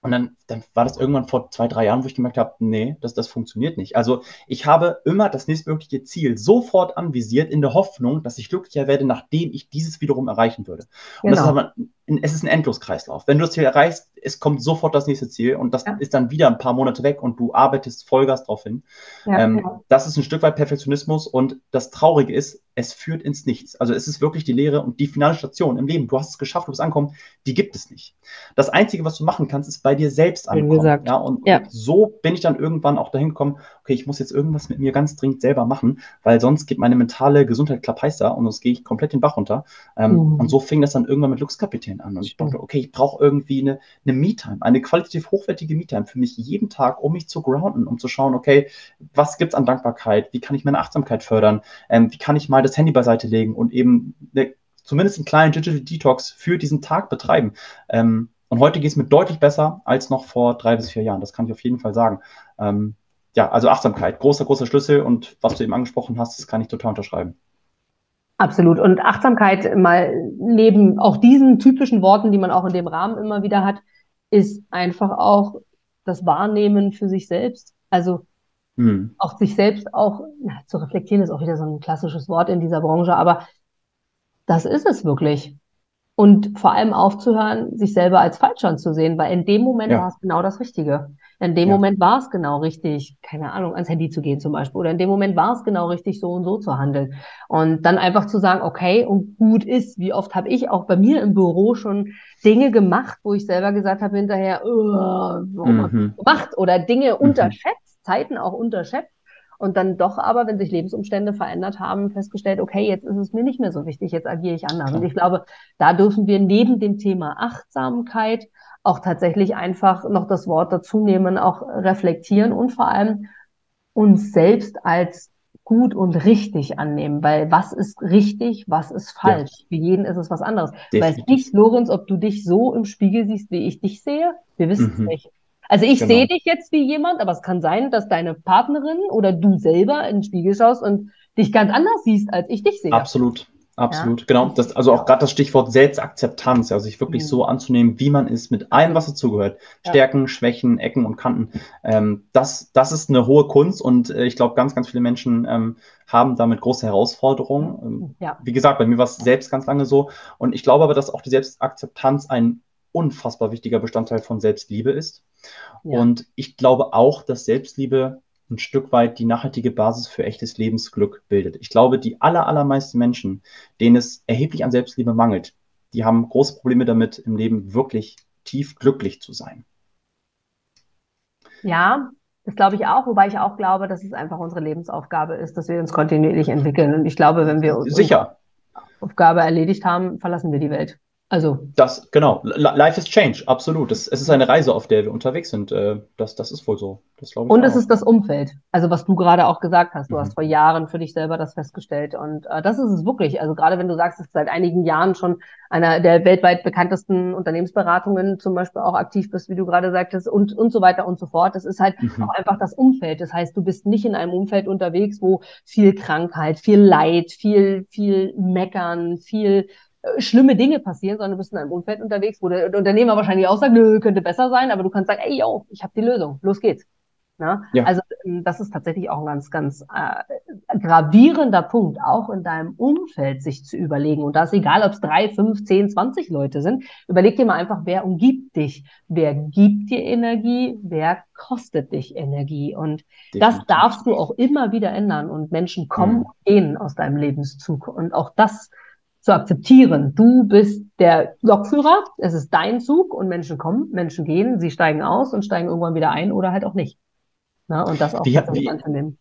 und dann, dann war das irgendwann vor zwei, drei Jahren, wo ich gemerkt habe, nee, das, das funktioniert nicht. Also ich habe immer das nächstmögliche Ziel sofort anvisiert in der Hoffnung, dass ich glücklicher werde, nachdem ich dieses wiederum erreichen würde. Und das ist genau. aber, es ist ein Endloskreislauf. Wenn du das Ziel erreichst, es kommt sofort das nächste Ziel und das ja. ist dann wieder ein paar Monate weg und du arbeitest Vollgas drauf hin. Ja, ähm, ja. Das ist ein Stück weit Perfektionismus und das Traurige ist, es führt ins Nichts. Also es ist wirklich die Lehre und die finale Station im Leben. Du hast es geschafft, du bist angekommen, die gibt es nicht. Das Einzige, was du machen kannst, ist bei dir selbst ankommen. Ja, und, ja. und so bin ich dann irgendwann auch dahin gekommen, okay, ich muss jetzt irgendwas mit mir ganz dringend selber machen, weil sonst geht meine mentale Gesundheit klappeister und sonst gehe ich komplett den Bach runter. Ähm, mhm. Und so fing das dann irgendwann mit Glückskapitän an. Und ich dachte, okay, ich brauche irgendwie eine, eine Me-Time, eine qualitativ hochwertige Me-Time für mich jeden Tag, um mich zu grounden, um zu schauen, okay, was gibt es an Dankbarkeit? Wie kann ich meine Achtsamkeit fördern? Ähm, wie kann ich mal das Handy beiseite legen und eben eine, zumindest einen kleinen Digital Detox für diesen Tag betreiben? Ähm, und heute geht es mir deutlich besser als noch vor drei bis vier Jahren. Das kann ich auf jeden Fall sagen. Ähm, ja, also Achtsamkeit, großer, großer Schlüssel. Und was du eben angesprochen hast, das kann ich total unterschreiben. Absolut. Und Achtsamkeit mal neben auch diesen typischen Worten, die man auch in dem Rahmen immer wieder hat, ist einfach auch das Wahrnehmen für sich selbst. Also mhm. auch sich selbst auch na, zu reflektieren, ist auch wieder so ein klassisches Wort in dieser Branche, aber das ist es wirklich. Und vor allem aufzuhören, sich selber als falsch anzusehen, weil in dem Moment Ja. war es genau das Richtige. In dem Ja. Moment war es genau richtig, keine Ahnung, ans Handy zu gehen zum Beispiel. Oder in dem Moment war es genau richtig, so und so zu handeln. Und dann einfach zu sagen, okay, und gut ist, wie oft habe ich auch bei mir im Büro schon Dinge gemacht, wo ich selber gesagt habe hinterher, "Ugh, warum Mhm. gemacht? Oder Dinge Mhm. unterschätzt, Zeiten auch unterschätzt. Und dann doch aber, wenn sich Lebensumstände verändert haben, festgestellt, okay, jetzt ist es mir nicht mehr so wichtig, jetzt agiere ich anders. Und ich glaube, da dürfen wir neben dem Thema Achtsamkeit auch tatsächlich einfach noch das Wort dazu nehmen, auch reflektieren und vor allem uns selbst als gut und richtig annehmen, weil was ist richtig, was ist Ja, falsch? Für jeden ist es was anderes. Weiß definitiv. nicht, Lorenz, ob du dich so im Spiegel siehst, wie ich dich sehe? Wir wissen es Mhm. nicht. Also ich Genau. sehe dich jetzt wie jemand, aber es kann sein, dass deine Partnerin oder du selber in den Spiegel schaust und dich ganz anders siehst, als ich dich sehe. Absolut, Ja, absolut. Genau. Das, also auch gerade das Stichwort Selbstakzeptanz, also sich wirklich Mhm. so anzunehmen, wie man ist, mit allem, was dazugehört. Ja. Stärken, Schwächen, Ecken und Kanten. Ähm, das, das ist eine hohe Kunst und äh, ich glaube, ganz, ganz viele Menschen ähm, haben damit große Herausforderungen. Ähm, Ja. wie gesagt, bei mir war es selbst ganz lange so. Und ich glaube aber, dass auch die Selbstakzeptanz ein unfassbar wichtiger Bestandteil von Selbstliebe ist. Ja. Und ich glaube auch, dass Selbstliebe ein Stück weit die nachhaltige Basis für echtes Lebensglück bildet. Ich glaube, die aller, allermeisten Menschen, denen es erheblich an Selbstliebe mangelt, die haben große Probleme damit, im Leben wirklich tief glücklich zu sein. Ja, das glaube ich auch, wobei ich auch glaube, dass es einfach unsere Lebensaufgabe ist, dass wir uns kontinuierlich entwickeln. Und ich glaube, wenn wir unsere Sicher, Aufgabe erledigt haben, verlassen wir die Welt. Also, das, genau. Li- Life is change, absolut. Das, es ist eine Reise, auf der wir unterwegs sind. Äh, Das, das ist wohl so. Das glaube ich und es auch. ist das Umfeld. Also, was du gerade auch gesagt hast. Du Mhm. hast vor Jahren für dich selber das festgestellt. Und äh, das ist es wirklich. Also, gerade wenn du sagst, dass du seit einigen Jahren schon einer der weltweit bekanntesten Unternehmensberatungen zum Beispiel auch aktiv bist, wie du gerade sagtest, und, und so weiter und so fort. Das ist halt Mhm. auch einfach das Umfeld. Das heißt, du bist nicht in einem Umfeld unterwegs, wo viel Krankheit, viel Leid, viel, viel Meckern, viel schlimme Dinge passieren, sondern du bist in einem Umfeld unterwegs, wo der Unternehmer wahrscheinlich auch sagt, nö, könnte besser sein, aber du kannst sagen, ey, yo, ich habe die Lösung, los geht's. Na? Ja. Also ähm, das ist tatsächlich auch ein ganz, ganz äh, gravierender Punkt, auch in deinem Umfeld sich zu überlegen. Und da ist egal, ob es drei, fünf, zehn, zwanzig Leute sind. Überleg dir mal einfach, wer umgibt dich? Wer gibt dir Energie? Wer kostet dich Energie? Und das Definitiv. darfst du auch immer wieder ändern. Und Menschen kommen Mhm. und gehen aus deinem Lebenszug. Und auch das zu akzeptieren. Du bist der Lokführer, es ist dein Zug und Menschen kommen, Menschen gehen, sie steigen aus und steigen irgendwann wieder ein oder halt auch nicht. Na, und das auch Wie- wie- anzunehmen.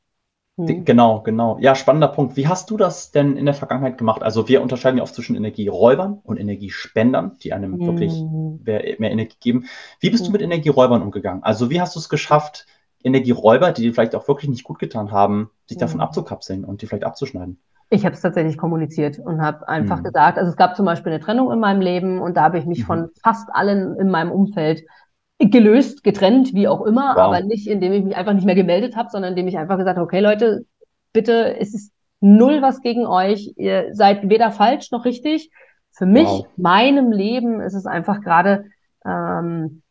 Hm. Genau, genau. Ja, spannender Punkt. Wie hast du das denn in der Vergangenheit gemacht? Also wir unterscheiden ja oft zwischen Energieräubern und Energiespendern, die einem wirklich Hm. mehr, mehr Energie geben. Wie bist du Mhm. mit Energieräubern umgegangen? Also wie hast du es geschafft, Energieräuber, die dir vielleicht auch wirklich nicht gut getan haben, sich davon Mhm. abzukapseln und die vielleicht abzuschneiden? Ich habe es tatsächlich kommuniziert und habe einfach Mhm. gesagt, also es gab zum Beispiel eine Trennung in meinem Leben und da habe ich mich Mhm. von fast allen in meinem Umfeld gelöst, getrennt, wie auch immer, Wow. aber nicht, indem ich mich einfach nicht mehr gemeldet habe, sondern indem ich einfach gesagt habe, okay Leute, bitte, es ist null was gegen euch, ihr seid weder falsch noch richtig. Für mich, Wow. meinem Leben ist es einfach gerade ähm,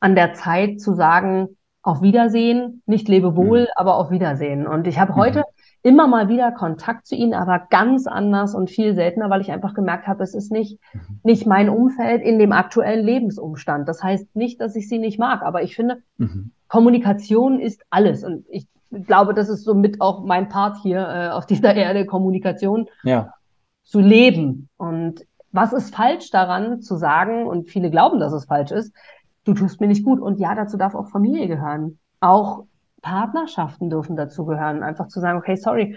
an der Zeit zu sagen, auf Wiedersehen, nicht lebe wohl, Mhm. aber auf Wiedersehen. Und ich habe Mhm. heute immer mal wieder Kontakt zu ihnen, aber ganz anders und viel seltener, weil ich einfach gemerkt habe, es ist nicht, Mhm. nicht mein Umfeld in dem aktuellen Lebensumstand. Das heißt nicht, dass ich sie nicht mag, aber ich finde, Mhm. Kommunikation ist alles. Und ich glaube, das ist somit auch mein Part hier äh, auf dieser Erde, Kommunikation Ja. zu leben. Und was ist falsch daran zu sagen, und viele glauben, dass es falsch ist, du tust mir nicht gut. Und ja, dazu darf auch Familie gehören. Auch Partnerschaften dürfen dazu gehören. Einfach zu sagen, okay, sorry,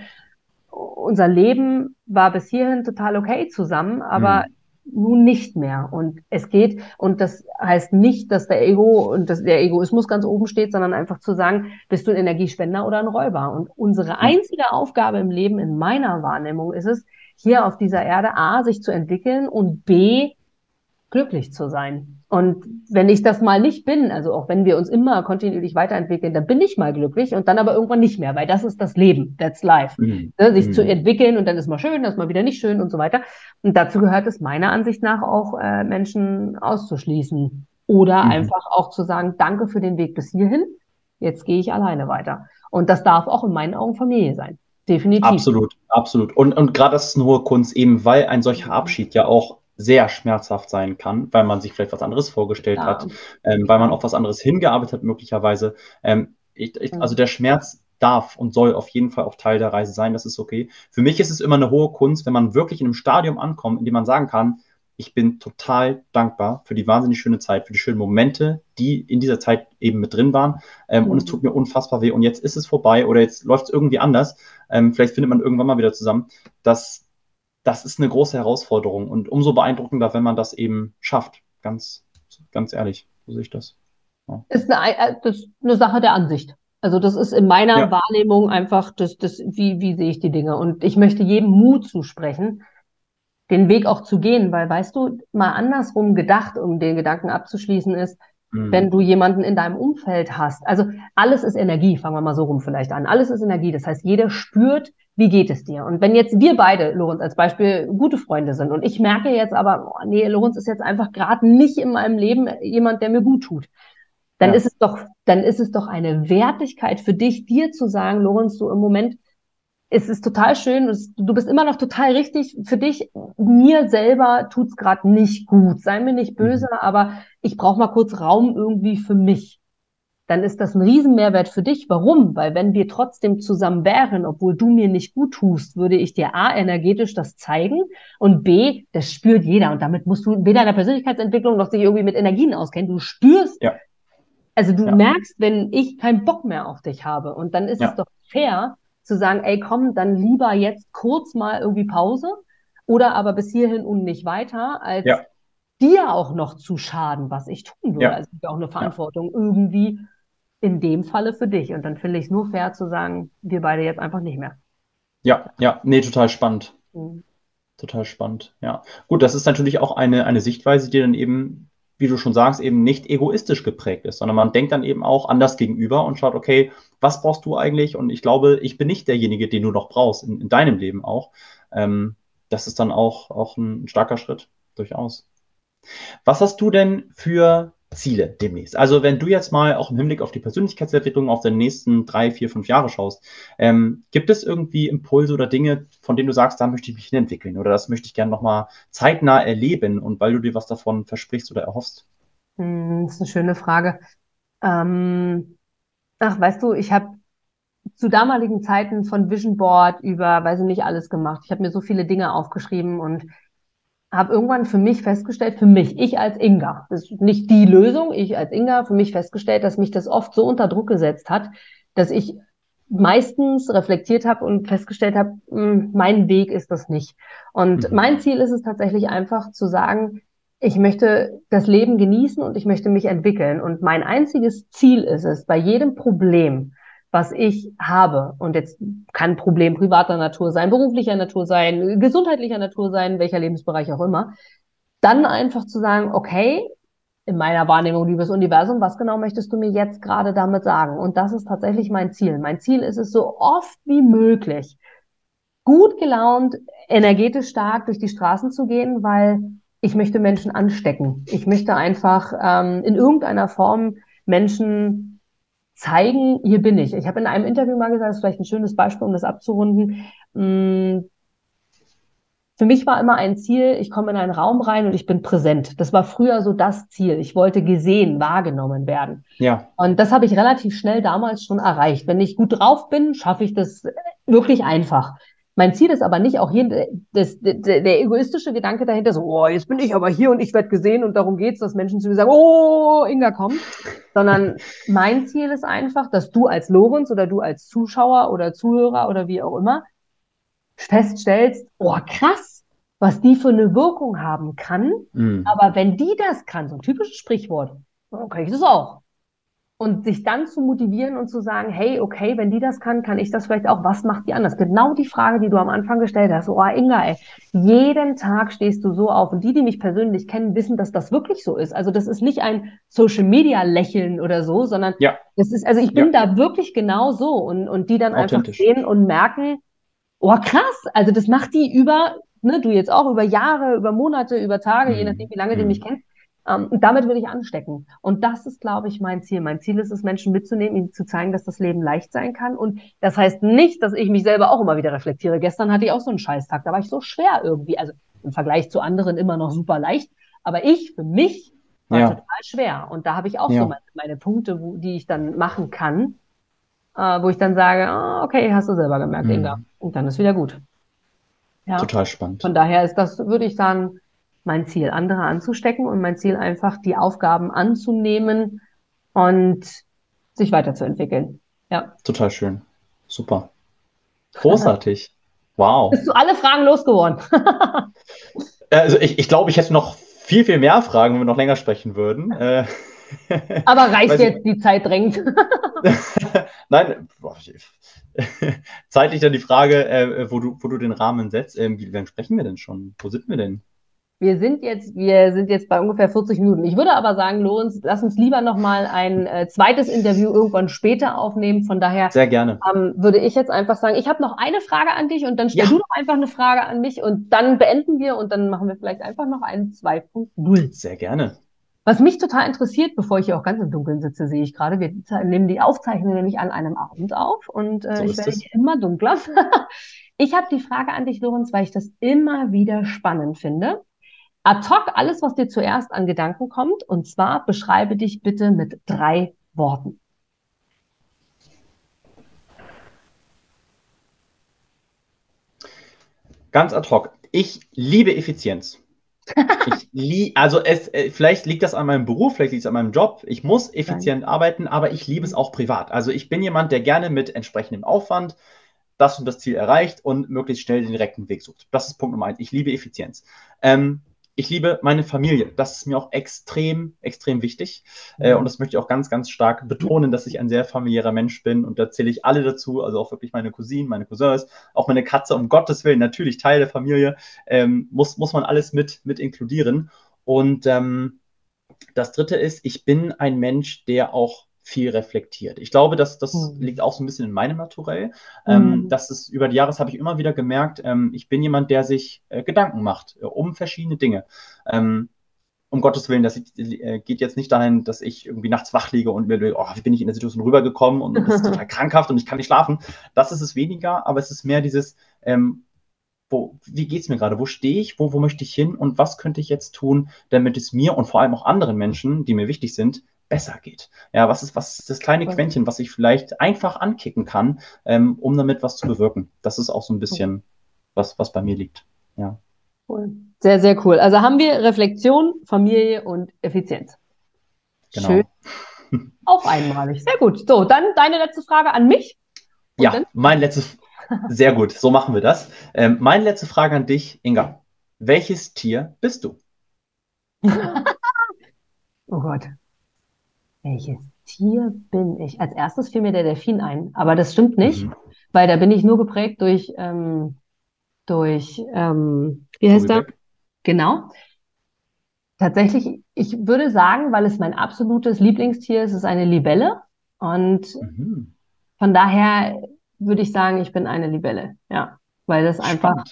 unser Leben war bis hierhin total okay zusammen, aber nun nicht mehr. Und es geht, und das heißt nicht, dass der Ego und dass der Egoismus ganz oben steht, sondern einfach zu sagen, bist du ein Energiespender oder ein Räuber? Und unsere einzige Aufgabe im Leben, in meiner Wahrnehmung, ist es, hier auf dieser Erde A, sich zu entwickeln und B, glücklich zu sein. Und wenn ich das mal nicht bin, also auch wenn wir uns immer kontinuierlich weiterentwickeln, dann bin ich mal glücklich und dann aber irgendwann nicht mehr, weil das ist das Leben, that's life. Mhm. Ne, sich Mhm. zu entwickeln und dann ist mal schön, dann ist mal wieder nicht schön und so weiter. Und dazu gehört es meiner Ansicht nach auch, äh, Menschen auszuschließen oder Mhm. einfach auch zu sagen, danke für den Weg bis hierhin, jetzt gehe ich alleine weiter. Und das darf auch in meinen Augen Familie sein. Definitiv. Absolut, absolut. Und, und gerade das ist eine hohe Kunst, eben weil ein solcher Abschied ja auch sehr schmerzhaft sein kann, weil man sich vielleicht was anderes vorgestellt ja. hat, ähm, weil man auf was anderes hingearbeitet hat, möglicherweise. Ähm, ich, ich, also der Schmerz darf und soll auf jeden Fall auch Teil der Reise sein, das ist okay. Für mich ist es immer eine hohe Kunst, wenn man wirklich in einem Stadium ankommt, in dem man sagen kann, ich bin total dankbar für die wahnsinnig schöne Zeit, für die schönen Momente, die in dieser Zeit eben mit drin waren. Ähm, mhm. Und es mhm. tut mir unfassbar weh. Und jetzt ist es vorbei oder jetzt läuft es irgendwie anders. Ähm, vielleicht findet man irgendwann mal wieder zusammen. Das, das ist eine große Herausforderung und umso beeindruckender, wenn man das eben schafft. Ganz, ganz ehrlich, so sehe ich das. Ja. Ist eine, äh, das ist eine Sache der Ansicht. Also das ist in meiner ja. Wahrnehmung einfach das, das, wie, wie sehe ich die Dinge. Und ich möchte jedem Mut zusprechen, den Weg auch zu gehen, weil weißt du, mal andersrum gedacht, um den Gedanken abzuschließen, ist, mhm. wenn du jemanden in deinem Umfeld hast. Also alles ist Energie, fangen wir mal so rum vielleicht an. Alles ist Energie. Das heißt, jeder spürt, wie geht es dir? Und wenn jetzt wir beide, Lorenz, als Beispiel gute Freunde sind und ich merke jetzt aber, oh, nee, Lorenz ist jetzt einfach gerade nicht in meinem Leben jemand, der mir gut tut, dann ja. ist es doch, dann ist es doch eine Wertigkeit für dich, dir zu sagen, Lorenz, du im Moment es ist total schön, du bist immer noch total richtig für dich. Mir selber tut's es gerade nicht gut. Sei mir nicht böse, mhm. aber ich brauche mal kurz Raum irgendwie für mich. Dann ist das ein Riesenmehrwert für dich. Warum? Weil wenn wir trotzdem zusammen wären, obwohl du mir nicht gut tust, würde ich dir A, energetisch das zeigen und B, das spürt jeder. Und damit musst du weder in der Persönlichkeitsentwicklung noch sich irgendwie mit Energien auskennen. Du spürst, ja. also du ja. merkst, wenn ich keinen Bock mehr auf dich habe. Und dann ist ja. es doch fair, zu sagen, ey, komm, dann lieber jetzt kurz mal irgendwie Pause oder aber bis hierhin und nicht weiter, als ja. dir auch noch zu schaden, was ich tun würde. Ja. Also auch eine Verantwortung ja. irgendwie in dem Falle für dich. Und dann finde ich es nur fair zu sagen, wir beide jetzt einfach nicht mehr. Ja, ja, nee, total spannend. Mhm. Total spannend, ja. Gut, das ist natürlich auch eine, eine Sichtweise, die dann eben wie du schon sagst, eben nicht egoistisch geprägt ist, sondern man denkt dann eben auch anders gegenüber und schaut, okay, was brauchst du eigentlich? Und ich glaube, ich bin nicht derjenige, den du noch brauchst, in, in deinem Leben auch. Ähm, das ist dann auch, auch ein starker Schritt, durchaus. Was hast du denn für Ziele demnächst? Also wenn du jetzt mal auch im Hinblick auf die Persönlichkeitsentwicklung auf deine nächsten drei, vier, fünf Jahre schaust, ähm, gibt es irgendwie Impulse oder Dinge, von denen du sagst, da möchte ich mich hinentwickeln oder das möchte ich gerne nochmal zeitnah erleben und weil du dir was davon versprichst oder erhoffst? Hm, das ist eine schöne Frage. Ähm, ach, weißt du, ich habe zu damaligen Zeiten von Vision Board über, weiß ich nicht, alles gemacht. Ich habe mir so viele Dinge aufgeschrieben und habe irgendwann für mich festgestellt, für mich, ich als Inga, das ist nicht die Lösung, ich als Inga, für mich festgestellt, dass mich das oft so unter Druck gesetzt hat, dass ich meistens reflektiert habe und festgestellt habe, hm, mein Weg ist das nicht. Und mhm. mein Ziel ist es tatsächlich einfach zu sagen, ich möchte das Leben genießen und ich möchte mich entwickeln. Und mein einziges Ziel ist es, bei jedem Problem, was ich habe. Und jetzt kann ein Problem privater Natur sein, beruflicher Natur sein, gesundheitlicher Natur sein, welcher Lebensbereich auch immer. Dann einfach zu sagen, okay, in meiner Wahrnehmung, liebes Universum, was genau möchtest du mir jetzt gerade damit sagen? Und das ist tatsächlich mein Ziel. Mein Ziel ist es, so oft wie möglich gut gelaunt, energetisch stark durch die Straßen zu gehen, weil ich möchte Menschen anstecken. Ich möchte einfach ähm, in irgendeiner Form Menschen zeigen, hier bin ich. Ich habe in einem Interview mal gesagt, das ist vielleicht ein schönes Beispiel, um das abzurunden. Mm, für mich war immer ein Ziel, ich komme in einen Raum rein und ich bin präsent. Das war früher so das Ziel. Ich wollte gesehen, wahrgenommen werden. Ja. Und das habe ich relativ schnell damals schon erreicht. Wenn ich gut drauf bin, schaffe ich das wirklich einfach. Mein Ziel ist aber nicht auch hier das, der, der egoistische Gedanke dahinter, so, oh, jetzt bin ich aber hier und ich werde gesehen und darum geht's, dass Menschen zu mir sagen, oh, Inga, komm. Sondern mein Ziel ist einfach, dass du als Lorenz oder du als Zuschauer oder Zuhörer oder wie auch immer feststellst, oh, krass, was die für eine Wirkung haben kann. Mhm. Aber wenn die das kann, so ein typisches Sprichwort, dann kann ich das auch und sich dann zu motivieren und zu sagen, hey, okay, wenn die das kann, kann ich das vielleicht auch. Was macht die anders? Genau die Frage, die du am Anfang gestellt hast. Oh, Inga, ey, jeden Tag stehst du so auf. Und die, die mich persönlich kennen, wissen, dass das wirklich so ist. Also das ist nicht ein Social Media Lächeln oder so, sondern ja. das ist, also ich bin ja. da wirklich genau so und, und die dann einfach sehen und merken, oh, krass. Also das macht die über, ne, du jetzt auch über Jahre, über Monate, über Tage, mhm. je nachdem, wie lange mhm. du mich kennst Ähm, und damit will ich anstecken. Und das ist, glaube ich, mein Ziel. Mein Ziel ist es, Menschen mitzunehmen, ihnen zu zeigen, dass das Leben leicht sein kann. Und das heißt nicht, dass ich mich selber auch immer wieder reflektiere. Gestern hatte ich auch so einen Scheißtag. Da war ich so schwer irgendwie. Also im Vergleich zu anderen immer noch super leicht. Aber ich, für mich, war ja. total schwer. Und da habe ich auch ja. so meine, meine Punkte, wo, die ich dann machen kann, äh, wo ich dann sage, oh, okay, hast du selber gemerkt, mhm. Inga. Und dann ist wieder gut. Ja. Total spannend. Von daher ist das, würde ich sagen, mein Ziel, andere anzustecken und mein Ziel einfach, die Aufgaben anzunehmen und sich weiterzuentwickeln. Ja. Total schön. Super. Großartig. Wow. Bist du alle Fragen losgeworden? also ich, ich glaube, ich hätte noch viel, viel mehr Fragen, wenn wir noch länger sprechen würden. Äh, Aber reicht jetzt, die Zeit drängt. Nein, zeitlich dann die Frage, äh, wo, du, wo du den Rahmen setzt. Ähm, wie lange sprechen wir denn schon? Wo sind wir denn? Wir sind jetzt, wir sind jetzt bei ungefähr 40 Minuten. Ich würde aber sagen, Lorenz, lass uns lieber nochmal ein äh, zweites Interview irgendwann später aufnehmen. Von daher Sehr gerne. Ähm, würde ich jetzt einfach sagen, ich habe noch eine Frage an dich und dann stell ja. du noch einfach eine Frage an mich und dann beenden wir und dann machen wir vielleicht einfach noch einen 2.0. Sehr gerne. Was mich total interessiert, bevor ich hier auch ganz im Dunkeln sitze, sehe ich gerade, wir nehmen die Aufzeichnung nämlich an einem Abend auf und äh, so ich werde hier immer dunkler. ich habe die Frage an dich, Lorenz, weil ich das immer wieder spannend finde ad hoc alles, was dir zuerst an Gedanken kommt. Und zwar beschreibe dich bitte mit drei Worten. Ganz ad hoc. Ich liebe Effizienz. Ich lie also es, äh, vielleicht liegt das an meinem Beruf, vielleicht liegt es an meinem Job. Ich muss effizient Nein. arbeiten, aber ich liebe es auch privat. Also ich bin jemand, der gerne mit entsprechendem Aufwand das und das Ziel erreicht und möglichst schnell den direkten Weg sucht. Das ist Punkt Nummer eins. Ich liebe Effizienz. Ähm, ich liebe meine Familie. Das ist mir auch extrem, extrem wichtig. Äh, und das möchte ich auch ganz, ganz stark betonen, dass ich ein sehr familiärer Mensch bin. Und da zähle ich alle dazu, also auch wirklich meine Cousinen, meine Cousins, auch meine Katze, um Gottes Willen, natürlich Teil der Familie, ähm, muss, muss man alles mit, mit inkludieren. Und ähm, das dritte ist, ich bin ein Mensch, der auch viel reflektiert. Ich glaube, dass das mhm. liegt auch so ein bisschen in meinem Naturell. Ähm, mhm. Das ist über die Jahre habe ich immer wieder gemerkt, ähm, ich bin jemand, der sich äh, Gedanken macht äh, um verschiedene Dinge. Ähm, um Gottes Willen, das äh, geht jetzt nicht dahin, dass ich irgendwie nachts wach liege und mir, oh, wie bin ich in der Situation rübergekommen und das ist total krankhaft und ich kann nicht schlafen. Das ist es weniger, aber es ist mehr dieses, ähm, wo, wie geht's mir gerade? Wo stehe ich? Wo, wo möchte ich hin? Und was könnte ich jetzt tun, damit es mir und vor allem auch anderen Menschen, die mir wichtig sind, besser geht. Ja, was ist, was ist das kleine Quäntchen, was ich vielleicht einfach ankicken kann, ähm, um damit was zu bewirken? Das ist auch so ein bisschen was, was bei mir liegt. Ja. Cool. Sehr, sehr cool. Also haben wir Reflexion, Familie und Effizienz. Genau. Schön. Auf einmalig. Sehr gut. So, dann deine letzte Frage an mich. Und ja, mein letztes. Sehr gut. So machen wir das. Ähm, meine letzte Frage an dich, Inga. Welches Tier bist du? oh Gott. Welches Tier bin ich? Als erstes fiel mir der Delfin ein, aber das stimmt nicht, mhm. weil da bin ich nur geprägt durch, ähm, durch, ähm, wie heißt der? Genau. Tatsächlich, ich würde sagen, weil es mein absolutes Lieblingstier ist, ist eine Libelle. Und mhm. von daher würde ich sagen, ich bin eine Libelle. Ja, weil das Spannend. einfach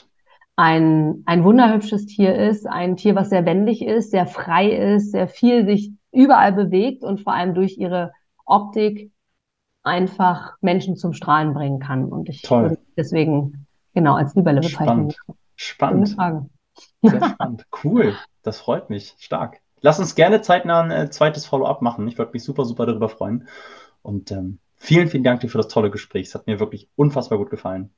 ein, ein wunderhübsches Tier ist, ein Tier, was sehr wendig ist, sehr frei ist, sehr viel sich überall bewegt und vor allem durch ihre Optik einfach Menschen zum Strahlen bringen kann. Und ich Toll. würde deswegen genau als Libelle bezeichnen. Spannend. Spannend. Sehr spannend. Cool. Das freut mich. Stark. Lass uns gerne zeitnah ein äh, zweites Follow-up machen. Ich würde mich super, super darüber freuen. Und ähm, vielen, vielen Dank dir für das tolle Gespräch. Es hat mir wirklich unfassbar gut gefallen.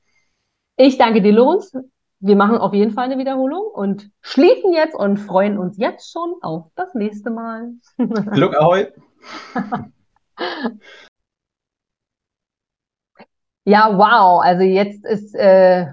Ich danke dir, Lorenz wir machen auf jeden Fall eine Wiederholung und schließen jetzt und freuen uns jetzt schon auf das nächste Mal. Glück ahoi! ja, wow. Also jetzt ist, äh,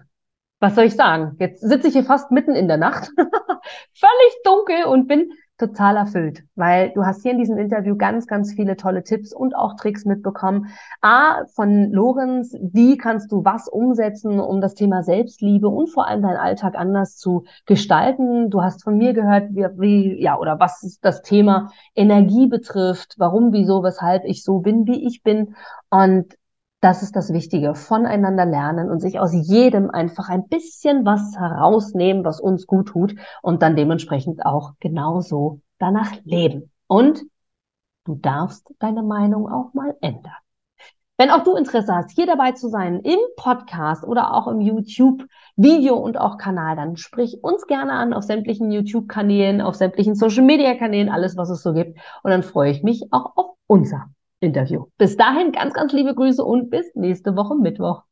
was soll ich sagen? Jetzt sitze ich hier fast mitten in der Nacht, völlig dunkel und bin total erfüllt, weil du hast hier in diesem Interview ganz, ganz viele tolle Tipps und auch Tricks mitbekommen. A, von Lorenz, wie kannst du was umsetzen, um das Thema Selbstliebe und vor allem deinen Alltag anders zu gestalten. Du hast von mir gehört, wie, wie ja, oder was das Thema Energie betrifft, warum, wieso, weshalb ich so bin, wie ich bin. Und das ist das Wichtige, voneinander lernen und sich aus jedem einfach ein bisschen was herausnehmen, was uns gut tut und dann dementsprechend auch genauso danach leben. Und du darfst deine Meinung auch mal ändern. Wenn auch du Interesse hast, hier dabei zu sein, im Podcast oder auch im YouTube-Video und auch Kanal, dann sprich uns gerne an auf sämtlichen YouTube-Kanälen, auf sämtlichen Social-Media-Kanälen, alles, was es so gibt. Und dann freue ich mich auch auf unser Interview. Bis dahin ganz, ganz liebe Grüße und bis nächste Woche Mittwoch.